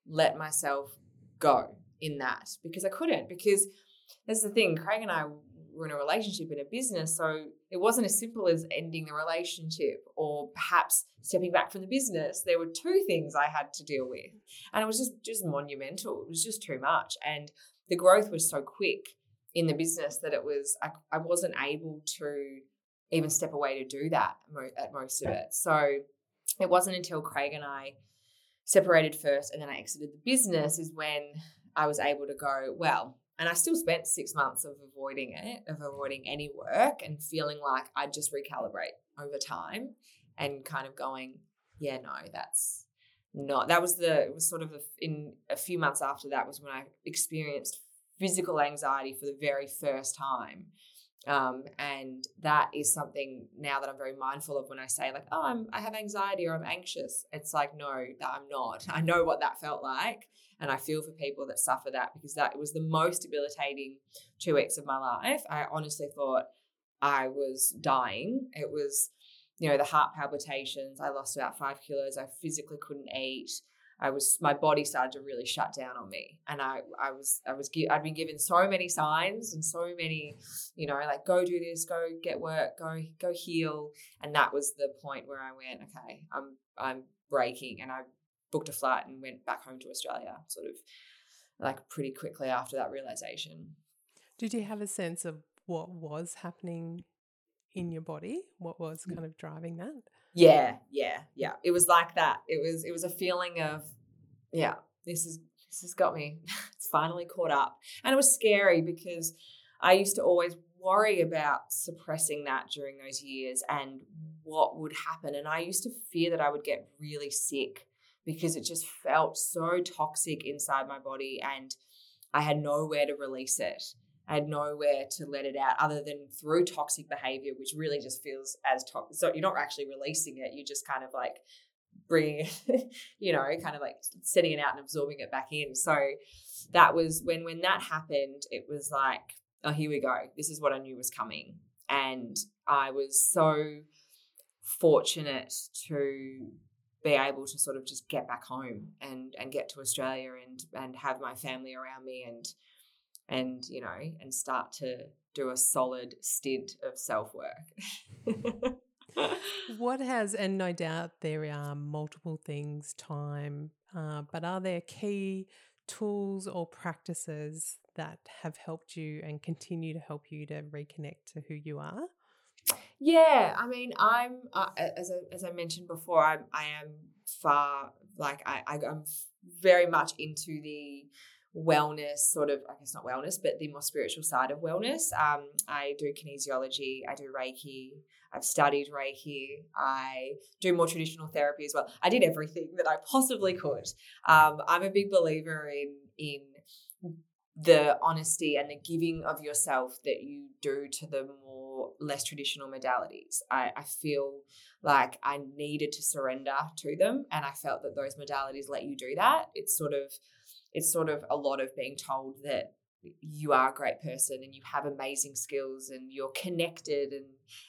let myself go in that because I couldn't. Because that's the thing, Craig and I were in a relationship in a business. So it wasn't as simple as ending the relationship or perhaps stepping back from the business. There were two things I had to deal with. And it was just just monumental. It was just too much. And the growth was so quick in the business that it was I, I wasn't able to even step away to do that at most of it. So it wasn't until Craig and I separated first and then I exited the business is when I was able to go, well, and I still spent six months of avoiding it, of avoiding any work and feeling like I'd just recalibrate over time and kind of going, yeah, no, that's not, that was the, it was sort of a, in a few months after that was when I experienced physical anxiety for the very first time um, and that is something now that I'm very mindful of when I say like, oh, I'm, I have anxiety or I'm anxious. It's like, no, that I'm not. I know what that felt like. And I feel for people that suffer that because that was the most debilitating two weeks of my life. I honestly thought I was dying. It was, you know, the heart palpitations. I lost about five kilos. I physically couldn't eat. I was my body started to really shut down on me, and I I was I was I'd been given so many signs and so many, you know, like go do this, go get work, go go heal, and that was the point where I went, okay, I'm I'm breaking, and I booked a flight and went back home to Australia, sort of like pretty quickly after that realization. Did you have a sense of what was happening in your body? What was mm. kind of driving that? Yeah, yeah, yeah. It was like that. It was it was a feeling of, yeah, this is this has got me. it's finally caught up. And it was scary because I used to always worry about suppressing that during those years and what would happen. And I used to fear that I would get really sick because it just felt so toxic inside my body. And I had nowhere to release it. I had nowhere to let it out other than through toxic behavior, which really just feels as toxic. So you're not actually releasing it. You're just kind of like bringing it, you know, kind of like setting it out and absorbing it back in. So that was when when that happened, it was like, oh, here we go. This is what I knew was coming. And I was so fortunate to be able to sort of just get back home and and get to Australia and and have my family around me and and you know and start to do a solid stint of self work. what has and no doubt there are multiple things time uh, but are there key tools or practices that have helped you and continue to help you to reconnect to who you are yeah, I mean, I'm uh, as I, as I mentioned before, I'm I am far like I, I am very much into the wellness sort of I guess not wellness, but the more spiritual side of wellness. Um, I do kinesiology, I do Reiki, I've studied Reiki, I do more traditional therapy as well. I did everything that I possibly could. Um, I'm a big believer in in the honesty and the giving of yourself that you do to the more less traditional modalities. I, I feel like I needed to surrender to them and I felt that those modalities let you do that. It's sort of it's sort of a lot of being told that you are a great person and you have amazing skills and you're connected and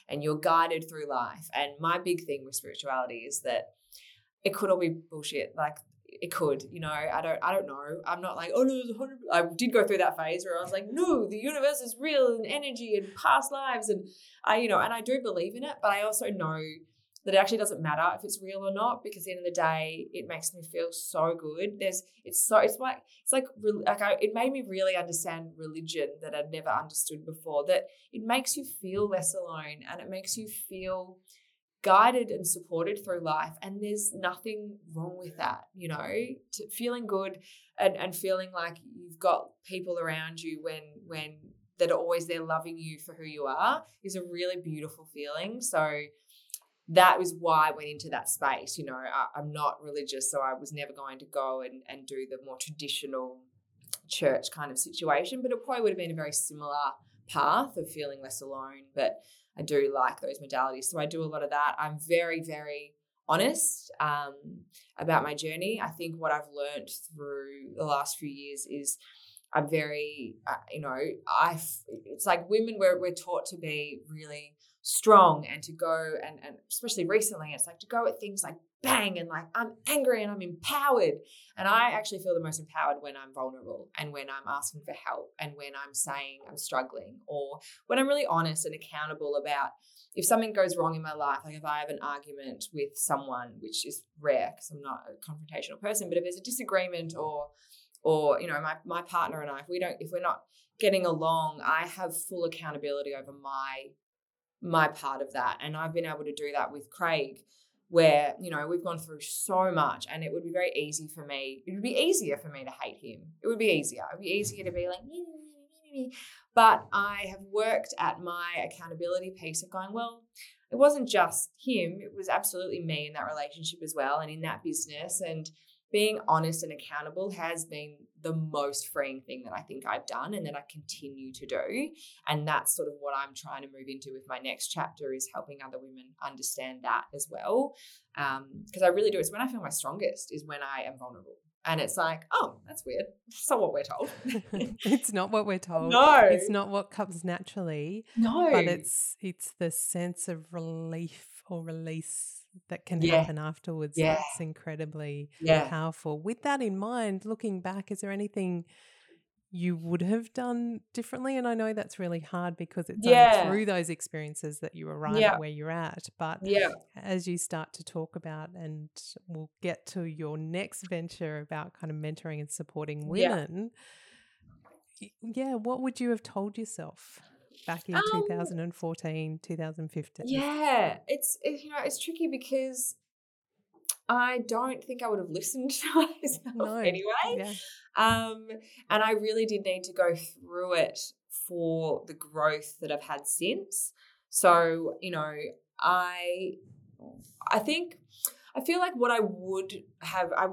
and you're guided through life. And my big thing with spirituality is that it could all be bullshit. Like it could, you know, I don't, I don't know. I'm not like, oh no, there's hundred. I did go through that phase where I was like, no, the universe is real and energy and past lives, and I, you know, and I do believe in it, but I also know that it actually doesn't matter if it's real or not because the end of the day, it makes me feel so good. There's, it's so, it's like, it's like, like I, it made me really understand religion that I'd never understood before. That it makes you feel less alone and it makes you feel guided and supported through life and there's nothing wrong with that you know to feeling good and, and feeling like you've got people around you when when that are always there loving you for who you are is a really beautiful feeling so that was why I went into that space. You know, I, am not religious, so I was never going to go and, and do the more traditional church kind of situation, but it probably would have been a very similar path of feeling less alone. But I do like those modalities. So I do a lot of that. I'm very, very honest um, about my journey. I think what I've learned through the last few years is I'm very, uh, you know, I. It's like women we're we're taught to be really strong and to go and, and especially recently it's like to go at things like bang and like I'm angry and I'm empowered. And I actually feel the most empowered when I'm vulnerable and when I'm asking for help and when I'm saying I'm struggling or when I'm really honest and accountable about if something goes wrong in my life, like if I have an argument with someone, which is rare because I'm not a confrontational person, but if there's a disagreement or or you know my my partner and I if we don't if we're not getting along, I have full accountability over my my part of that. And I've been able to do that with Craig, where, you know, we've gone through so much and it would be very easy for me. It would be easier for me to hate him. It would be easier. It would be easier to be like, but I have worked at my accountability piece of going, well, it wasn't just him, it was absolutely me in that relationship as well and in that business. And being honest and accountable has been the most freeing thing that I think I've done and that I continue to do. And that's sort of what I'm trying to move into with my next chapter is helping other women understand that as well. Because um, I really do. It's when I feel my strongest is when I am vulnerable. And it's like, oh, that's weird. It's not what we're told. it's not what we're told. No. It's not what comes naturally. No. But it's it's the sense of relief or release that can yeah. happen afterwards. Yeah. That's incredibly yeah. powerful. With that in mind, looking back, is there anything you would have done differently? And I know that's really hard because it's yeah. through those experiences that you arrive yeah. at where you're at. But yeah. as you start to talk about, and we'll get to your next venture about kind of mentoring and supporting women. Yeah, yeah what would you have told yourself? Back in um, 2014, 2015? Yeah, it's it, you know it's tricky because I don't think I would have listened to myself no. anyway. Yeah. Um, and I really did need to go through it for the growth that I've had since. So you know, I I think I feel like what I would have I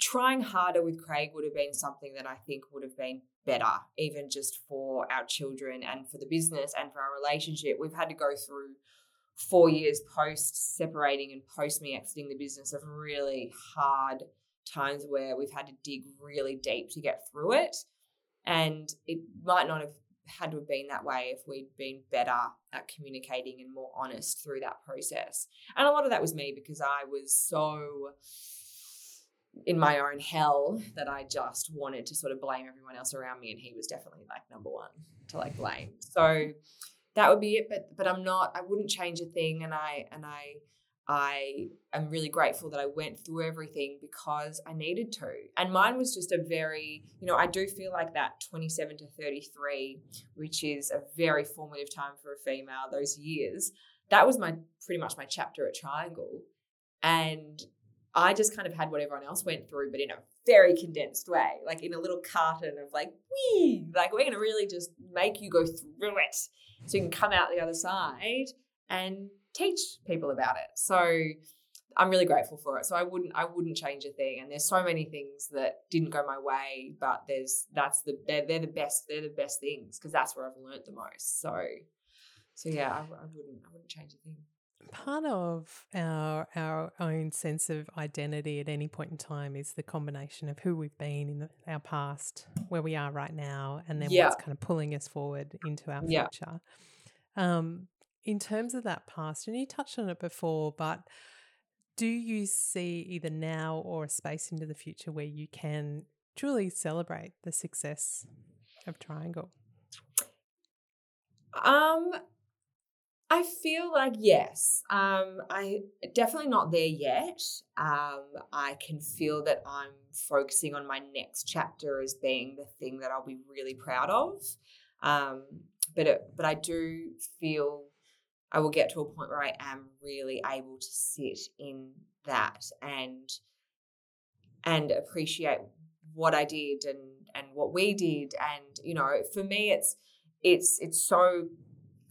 trying harder with Craig would have been something that I think would have been better, even just for our children and for the business and for our relationship. We've had to go through four years post separating and post me exiting the business of really hard times where we've had to dig really deep to get through it. And it might not have had to have been that way if we'd been better at communicating and more honest through that process. And a lot of that was me because I was so in my own hell that I just wanted to sort of blame everyone else around me and he was definitely like number 1 to like blame. So that would be it but but I'm not I wouldn't change a thing and I and I I am really grateful that I went through everything because I needed to. And mine was just a very, you know, I do feel like that 27 to 33, which is a very formative time for a female, those years, that was my pretty much my chapter at Triangl. And I just kind of had what everyone else went through, but in a very condensed way, like in a little carton of like, wee, like we're to really just make you go through it so you can come out the other side and teach people about it. So I'm really grateful for it. So I wouldn't I wouldn't change a thing. And there's so many things that didn't go my way, but there's that's the they're, they're the best they're the best things because that's where I've learned the most. So so yeah, I, I wouldn't I wouldn't change a thing. Part of our our own sense of identity at any point in time is the combination of who we've been in the, our past, where we are right now, and then yeah. what's kind of pulling us forward into our future. Yeah. Um, in terms of that past, and you touched on it before, but do you see either now or a space into the future where you can truly celebrate the success of Triangl? Um, I feel like yes. Um, I definitely not there yet. Um, I can feel that I'm focusing on my next chapter as being the thing that I'll be really proud of. Um, but it, but I do feel I will get to a point where I am really able to sit in that and and appreciate what I did and and what we did and you know for me it's it's it's so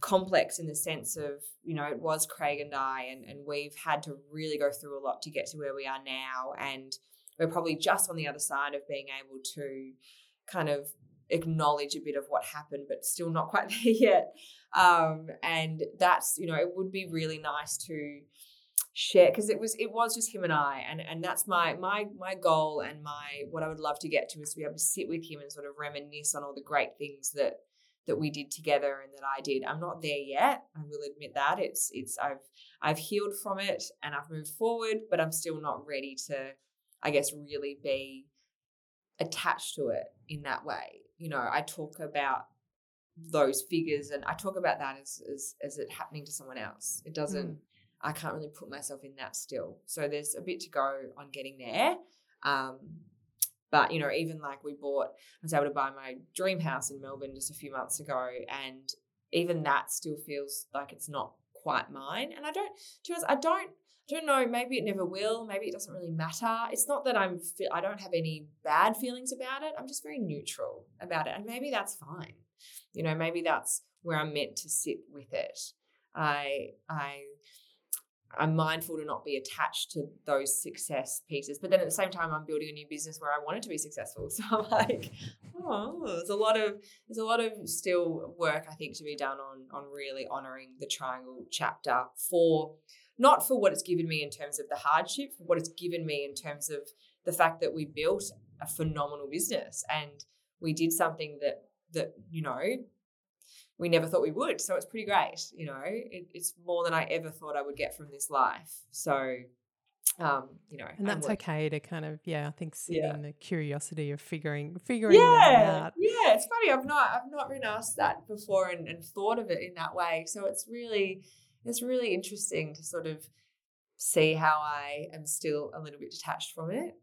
complex in the sense of you know it was Craig and I and and we've had to really go through a lot to get to where we are now and we're probably just on the other side of being able to kind of acknowledge a bit of what happened, but still not quite there yet. Um, and that's you know it would be really nice to share because it was it was just him and I, and and that's my my my goal and my what I would love to get to is to be able to sit with him and sort of reminisce on all the great things that that we did together and that I did. I'm not there yet. I will admit that it's it's I've I've healed from it and I've moved forward, but I'm still not ready to, I guess, really be attached to it in that way. You know, I talk about those figures and I talk about that as as, as it happening to someone else. It doesn't mm. I can't really put myself in that still. So there's a bit to go on getting there. Um, but you know, even like we bought, I was able to buy my dream house in Melbourne just a few months ago, and even that still feels like it's not quite mine. And I don't, to honest, I don't I don't know, maybe it never will, maybe it doesn't really matter. It's not that I'm I don't have any bad feelings about it. I'm just very neutral about it. And maybe that's fine. You know, maybe that's where I'm meant to sit with it. I I I'm mindful to not be attached to those success pieces. But then at the same time, I'm building a new business where I want it to be successful. So I'm like, oh, there's a lot of there's a lot of still work I think to be done on on really honoring the Triangl chapter for not for what it's given me in terms of the hardship, for what it's given me in terms of the fact that we built a phenomenal business and we did something that that you know we never thought we would. So it's pretty great. You know, it, it's more than I ever thought I would get from this life. So, um, you know, and that's okay to kind of yeah, I think sit yeah. in the curiosity of figuring figuring yeah, out. Yeah, it's funny. I've not I've not been asked that before and, and thought of it in that way. So it's really it's really interesting to sort of see how I am still a little bit detached from it.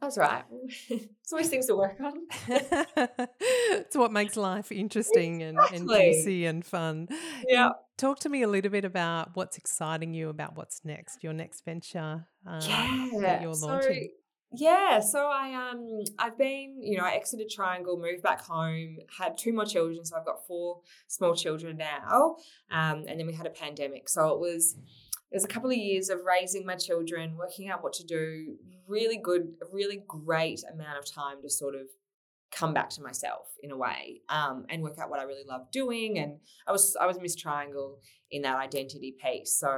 That's right. it's always things to work on. it's what makes life interesting exactly. and, and juicy and fun. Yeah. talk to me a little bit about what's exciting you about what's next, your next venture um, yeah. that you're launching. So, yeah, so I um I've been, you know, I exited Triangl, moved back home, had two more children, so I've got four small children now. Um, and then we had a pandemic. So it was it was a couple of years of raising my children, working out what to do, really good, really great amount of time to sort of come back to myself in a way um, and work out what I really love doing. And I was I was Miss Triangl in that identity piece, so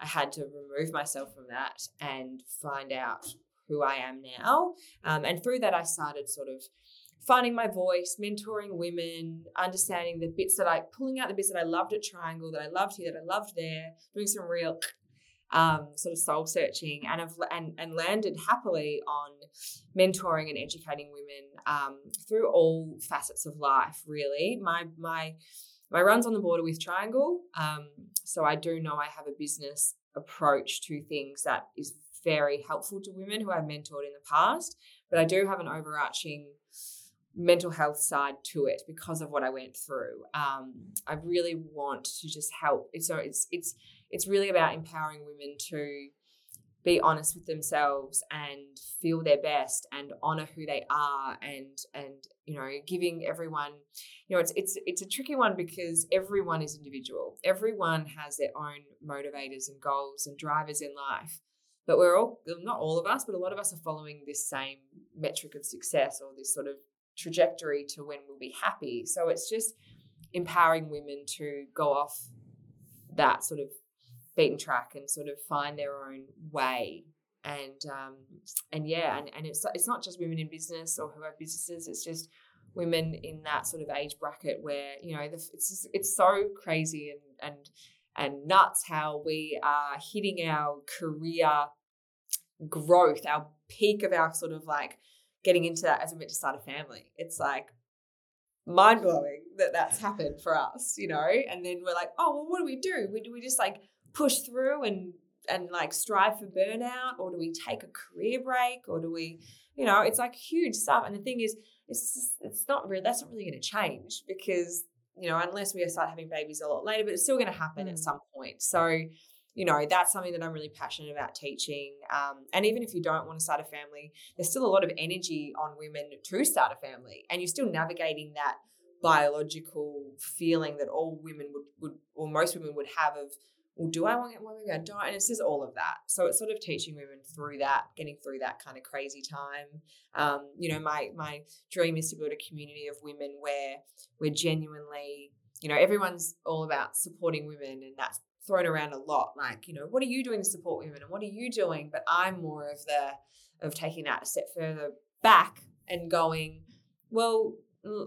I had to remove myself from that and find out who I am now. Um, and through that, I started sort of finding my voice, mentoring women, understanding the bits that I, pulling out the bits that I loved at Triangl, that I loved here, that I loved there, doing some real um, sort of soul searching, and have and and landed happily on mentoring and educating women um, through all facets of life. Really, my my my runs on the border with Triangl, um, so I do know I have a business approach to things that is very helpful to women who I've mentored in the past, but I do have an overarching mental health side to it because of what I went through. Um, I really want to just help. So it's it's it's really about empowering women to be honest with themselves and feel their best and honor who they are and and you know giving everyone you know it's it's it's a tricky one because everyone is individual everyone has their own motivators and goals and drivers in life but we're all not all of us but a lot of us are following this same metric of success or this sort of trajectory to when we'll be happy. So it's just empowering women to go off that sort of beaten track and sort of find their own way. And um, and yeah, and, and it's it's not just women in business or who have businesses. It's just women in that sort of age bracket where you know the, it's just, it's so crazy and and and nuts how we are hitting our career growth, our peak of our sort of like getting into that as we're meant to start a family. It's like mind blowing that that's happened for us, you know? And then we're like, oh, well, what do we do? We, do we just like push through and and like strive for burnout or do we take a career break or do we you know it's like huge stuff and the thing is it's just, it's not really that's not really going to change because you know unless we start having babies a lot later but it's still going to happen mm. at some point so you know, that's something that I'm really passionate about teaching. Um, and even if you don't want to start a family, there's still a lot of energy on women to start a family, and you're still navigating that biological feeling that all women would, would or most women would have of, well, do I want to get one? Maybe I don't. And it's just all of that. So it's sort of teaching women through that, getting through that kind of crazy time. Um, you know, my my dream is to build a community of women where we're genuinely, you know, everyone's all about supporting women, and that's thrown around a lot. Like, you know, what are you doing to support women and what are you doing? But I'm more of the of taking that a step further back and going, well,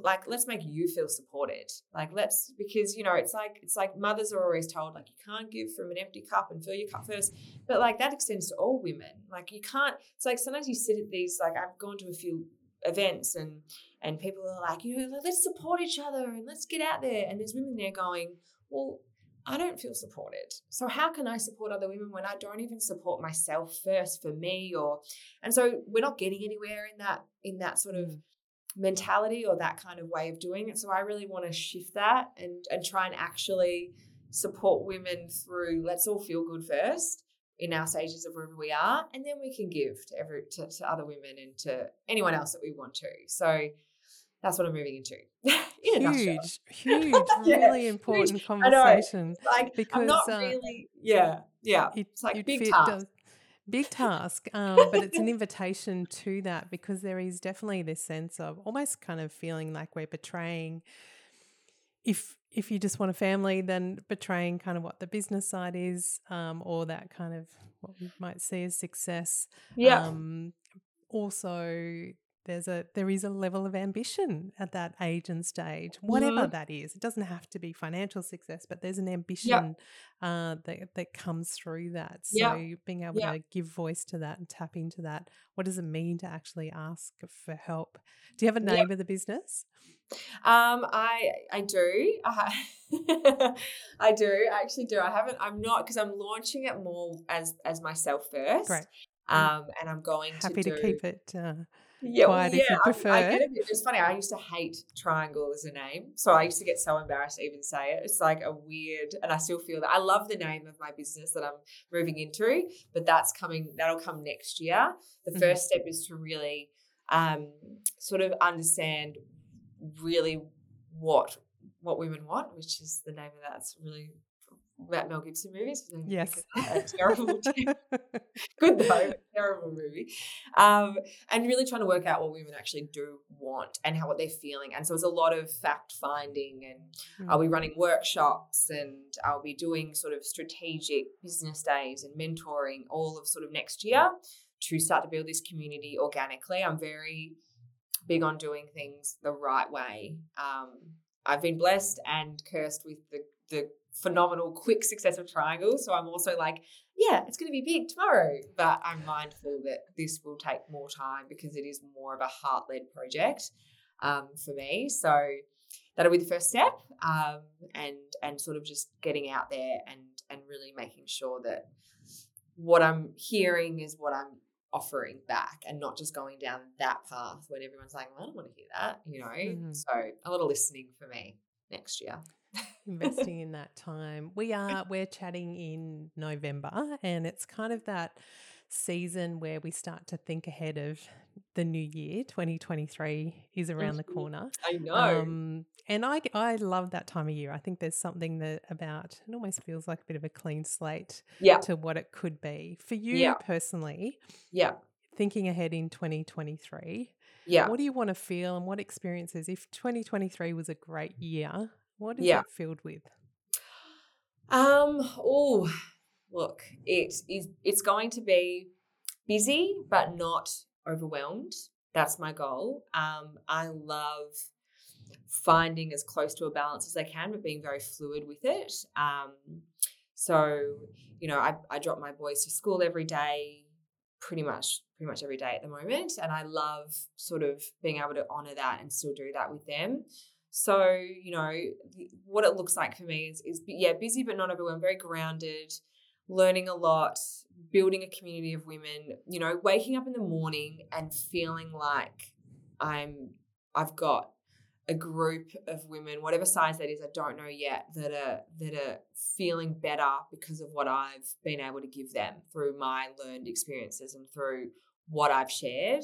like let's make you feel supported like let's because you know it's like it's like mothers are always told like you can't give from an empty cup and fill your cup first but like that extends to all women like you can't it's like sometimes you sit at these like i've gone to a few events and and people are like you know let's support each other and let's get out there and there's women there going well I don't feel supported. So how can I support other women when I don't even support myself first for me or and so we're not getting anywhere in that in that sort of mm. Mentality or that kind of way of doing it. So I really want to shift that and and try and actually support women through let's all feel good first in our stages of wherever we are and then we can give to every to, to other women and to anyone else that we want to. So that's what I'm moving into. huge, huge, yeah, really important huge. conversation. Like because I'm not uh, really, yeah, yeah. It, it's like big task. Big task, um, but it's an invitation to that because there is definitely this sense of almost kind of feeling like we're betraying. If if you just want a family, then betraying kind of what the business side is, um, or that kind of what we might see as success. Yeah. Um, also there's a there is a level of ambition at that age and stage whatever mm-hmm. that is it doesn't have to be financial success but there's an ambition yep. uh, that, that comes through that so yep. being able yep. to give voice to that and tap into that what does it mean to actually ask for help do you have a name of the business um, I I do. I do. I actually do. I haven't. I'm not because I'm launching it more as as myself first. Great. Um, and I'm going happy to, to keep it. Uh, yeah, well, yeah. I, I, get it. It's funny. I used to hate Triangl as a name, so I used to get so embarrassed to even say it. It's like a weird, and I still feel that I love the name of my business that I'm moving into, but that's coming. That'll come next year. The mm-hmm. first step is to really um, sort of understand really what what women want, which is the name of that's really Mel Gibson movies. Yes, terrible. good though, terrible movie. Um, and really trying to work out what women actually do want and how what they're feeling. And so it's a lot of fact finding, and mm. I'll be running workshops, and I'll be doing sort of strategic business days and mentoring all of sort of next year to start to build this community organically. I'm very big on doing things the right way. Um, I've been blessed and cursed with the the phenomenal quick success of Triangl's. So I'm also like, yeah, it's going to be big tomorrow. But I'm mindful that this will take more time because it is more of a heart led project um, for me. So that'll be the first step, um, and and sort of just getting out there and and really making sure that what I'm hearing is what I'm offering back and not just going down that path when everyone's like, well, I don't want to hear that, you know? Mm-hmm. So a lot of listening for me next year. Investing in that time. We are we're chatting in November and it's kind of that season where we start to think ahead of the new year. 2023 is around the corner. I know. Um, and I, I love that time of year. I think there's something that about it almost feels like a bit of a clean slate yeah. to what it could be. For you yeah. personally yeah. thinking ahead in 2023 yeah. what do you want to feel and what experiences? If 2023 was a great year what is yeah. it filled with um oh look, it is it's going to be busy but not overwhelmed. That's my goal. Um, I love finding as close to a balance as I can, but being very fluid with it. Um, so, you know, I, I drop my boys to school every day, pretty much pretty much every day at the moment, and I love sort of being able to honor that and still do that with them. So, you know, what it looks like for me is, is yeah, busy but not overwhelmed, very grounded learning a lot, building a community of women, you know, waking up in the morning and feeling like I'm I've got a group of women, whatever size that is, I don't know yet, that are that are feeling better because of what I've been able to give them through my learned experiences and through what I've shared.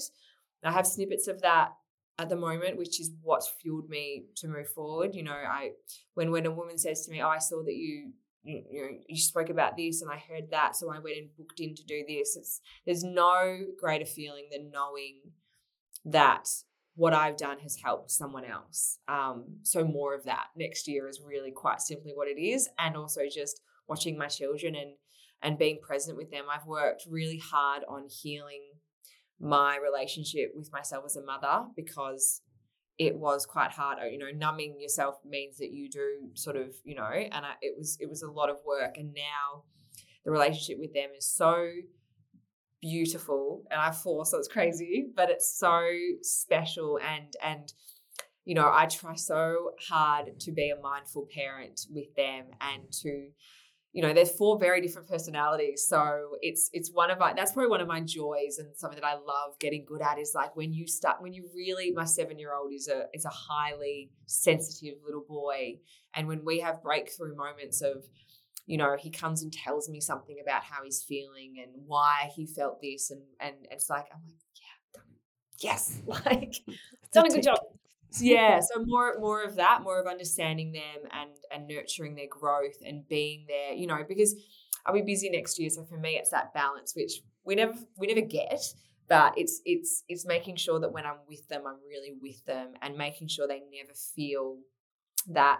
I have snippets of that at the moment, which is what's fueled me to move forward. You know, I when when a woman says to me, "Oh, I saw that you you, you spoke about this and I heard that, so I went and booked in to do this. It's there's no greater feeling than knowing that what I've done has helped someone else. Um, so more of that next year is really quite simply what it is, and also just watching my children and and being present with them. I've worked really hard on healing my relationship with myself as a mother because it was quite hard. Uh, you know, numbing yourself means that you do sort of, you know, and I, it was it was a lot of work. And now the relationship with them is so beautiful, and I fall, so it's crazy, but it's so special. And and you know, I try so hard to be a mindful parent with them and to you know there's four very different personalities. So it's it's one of my that's probably one of my joys and something that i love getting good at is like when you start when you really my seven year old is a is a highly sensitive little boy. And when we have breakthrough moments of you know he comes and tells me something about how he's feeling and why he felt this and and it's like i'm like yeah yes. Like done a good job yeah so more more of that more of understanding them and and nurturing their growth and being there you know because i'll be busy next year so for me it's that balance which we never we never get but it's it's it's making sure that when i'm with them i'm really with them and making sure they never feel that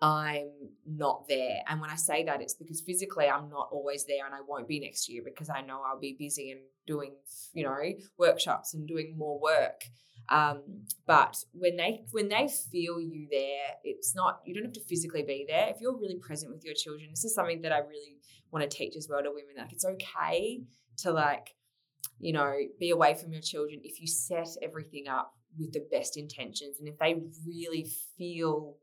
i'm not there. And when i say that it's because physically i'm not always there and i won't be next year because i know i'll be busy and doing you know workshops and doing more work um, but when they when they feel you there, it's not you don't have to physically be there. If you're really present with your children, this is something that I really want to teach as well to women. Like it's okay to like, you know, be away from your children if you set everything up with the best intentions and if they really feel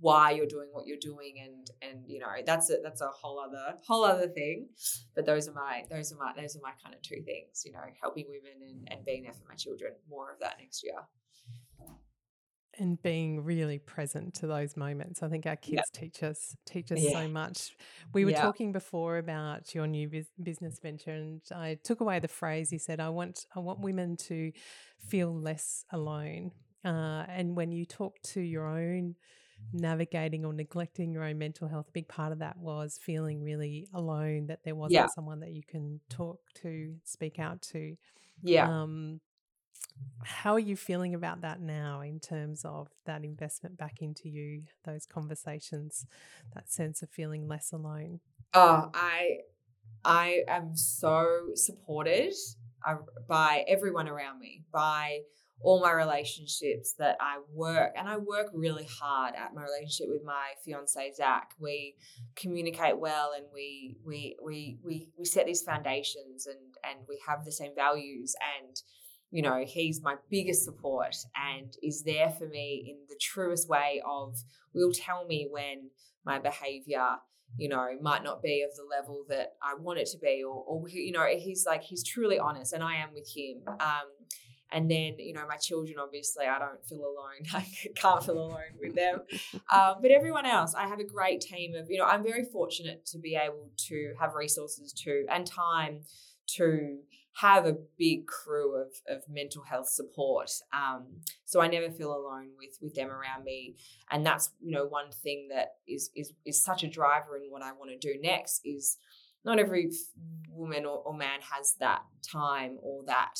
why you're doing what you're doing and and you know that's a that's a whole other whole other thing but those are my those are my those are my kind of two things you know helping women and, and being there for my children more of that next year and being really present to those moments. I think our kids yep. teach us teach us yeah. so much. We were talking before about your new business venture, and I took away the phrase you said. I want I want women to feel less alone. Uh, and when you talk to your own navigating or neglecting your own mental health, a big part of that was feeling really alone, that there wasn't Yeah. someone that you can talk to, speak out to. Yeah. Um, how are you feeling about that now in terms of that investment back into you, those conversations, that sense of feeling less alone? Oh, I I am so supported uh, by everyone around me, by all my relationships that I work, and I work really hard at my relationship with my fiance Zach. We communicate well, and we we we we we set these foundations, and and we have the same values, and you know he's my biggest support and is there for me in the truest way of will tell me when my behavior you know, might not be of the level that I want it to be, or, or you know, he's like he's truly honest, and I am with him. Um, and then you know, my children, obviously, I don't feel alone. I can't feel alone with them. Um, but everyone else, I have a great team of. You know, I'm very fortunate to be able to have resources to and time to have a big crew of, of mental health support. Um, so I never feel alone with with them around me. And that's, you know, one thing that is is is such a driver in what I want to do next is not every woman or, or man has that time or that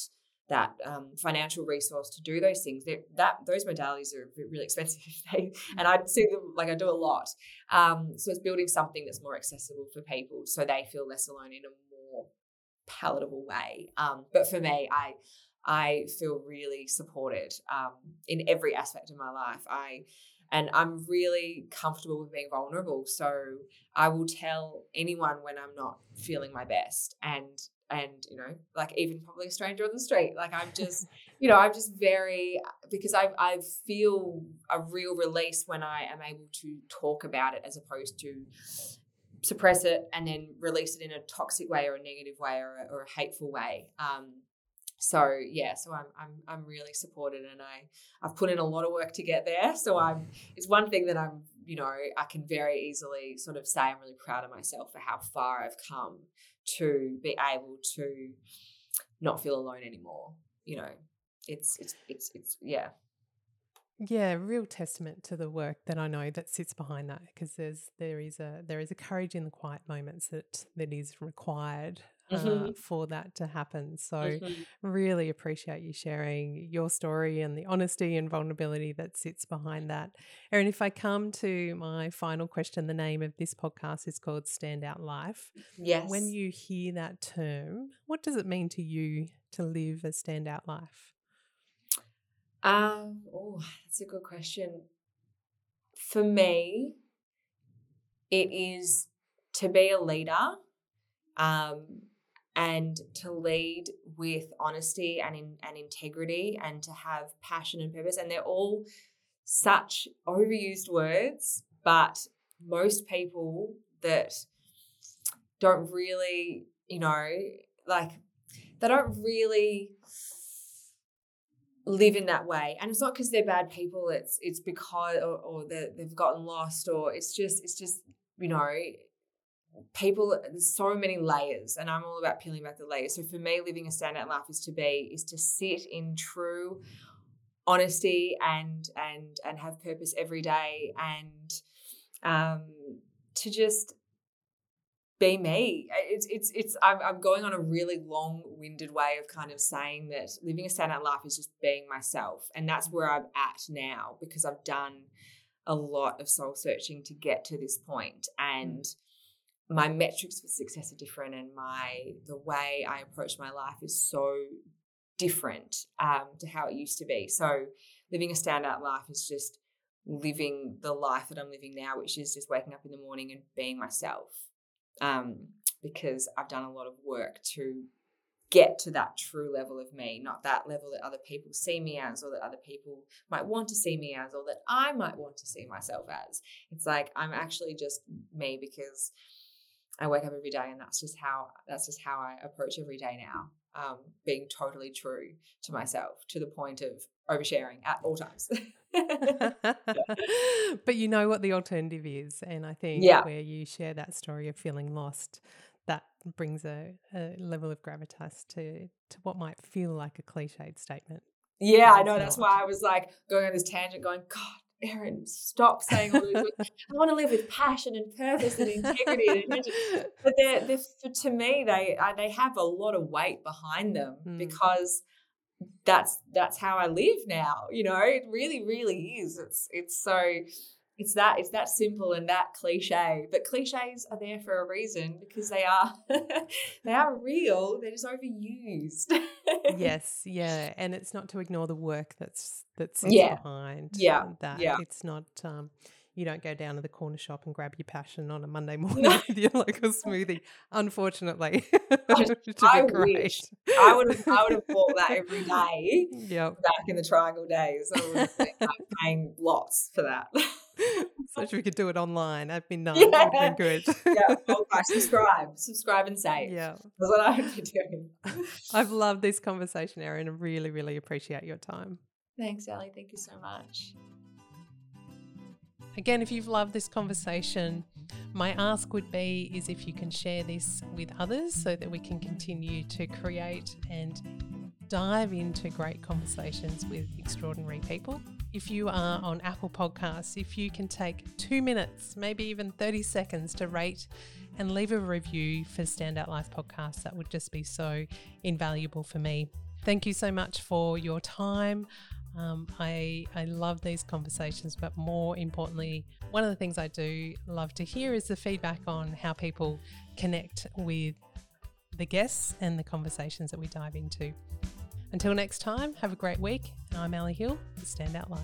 that um, financial resource to do those things. They're, that those modalities are really expensive, and I see them like I do a lot. Um, so it's building something that's more accessible for people, so they feel less alone in a more palatable way. Um, but for me, I I feel really supported um, in every aspect of my life. I and I'm really comfortable with being vulnerable. So I will tell anyone when I'm not feeling my best, and and you know, like even probably a stranger on the street. Like I'm just, you know, I'm just very because I I feel a real release when I am able to talk about it as opposed to suppress it and then release it in a toxic way or a negative way or a, or a hateful way. Um, so yeah, so I'm I'm I'm really supported and I I've put in a lot of work to get there. So I'm it's one thing that I'm you know I can very easily sort of say I'm really proud of myself for how far I've come to be able to not feel alone anymore. You know, it's it's it's it's yeah. Yeah, real testament to the work that I know that sits behind that because there's there is a there is a courage in the quiet moments that that is required uh, Mhm. for that to happen. So Mhm. really appreciate you sharing your story and the honesty and vulnerability that sits behind that. Erin, if I come to my final question, the name of this podcast is called Standout Life. Yes. When you hear that term, what does it mean to you to live a standout life? Um, oh, that's a good question. For me, it is to be a leader um, and to lead with honesty and, in, and integrity and to have passion and purpose. And they're all such overused words, but most people that don't really, you know, like they don't really live in that way and it's not because they're bad people it's it's because or, or they've gotten lost or it's just it's just you know people there's so many layers and i'm all about peeling back the layers so for me living a standout life is to be is to sit in true honesty and and and have purpose every day and um to just be me. It's it's it's I'm, I'm going on a really long-winded way of kind of saying that living a standout life is just being myself, and that's where I'm at now because I've done a lot of soul searching to get to this point, and my metrics for success are different, and my the way I approach my life is so different um, to how it used to be. So living a standout life is just living the life that I'm living now, which is just waking up in the morning and being myself um, because I've done a lot of work to get to that true level of me, not that level that other people see me as, or that other people might want to see me as, or that I might want to see myself as. It's like I'm actually just me because I wake up every day, and that's just how that's just how I approach every day now. Um, being totally true to myself to the point of oversharing at all times. but you know what the alternative is. And I think Yeah. where you share that story of feeling lost, that brings a, a level of gravitas to, to what might feel like a cliched statement. Yeah, I know. That's why I was like going on this tangent, going, God, Erin, stop saying all these words. I want to live with passion and purpose and integrity and intention. But they're, they're, to me, they uh, they have a lot of weight behind them mm. because that's that's how I live now. You know, it really, really is. It's it's so it's that it's that simple and that cliche but cliches are there for a reason because they are they are real they're just overused yes yeah and it's not to ignore the work that's that's yeah. behind yeah that yeah it's not um you don't go down to the corner shop and grab your passion on a Monday morning no. with your local smoothie. Unfortunately, I, I wish I would have. I would have bought that every day. Yep. Back in the Triangl days, I was paying lots for that. so we could do it online, that'd be nice. Yeah. That'd be good. yeah. Oh gosh, subscribe, subscribe and save. Yeah. That's what I would be doing. I've loved this conversation, Erin. I really, really appreciate your time. Thanks, Ellie. Thank you so much. Again, if you've loved this conversation, my ask would be is if you can share this with others so that we can continue to create and dive into great conversations with extraordinary people. If you are on Apple Podcasts, if you can take two minutes, maybe even 30 seconds to rate and leave a review for Standout Life Podcast, that would just be so invaluable for me. Thank you so much for your time. Um, I, I love these conversations, but more importantly, one of the things I do love to hear is the feedback on how people connect with the guests and the conversations that we dive into. Until next time, have a great week. And I'm Ali Hill, with Standout Life.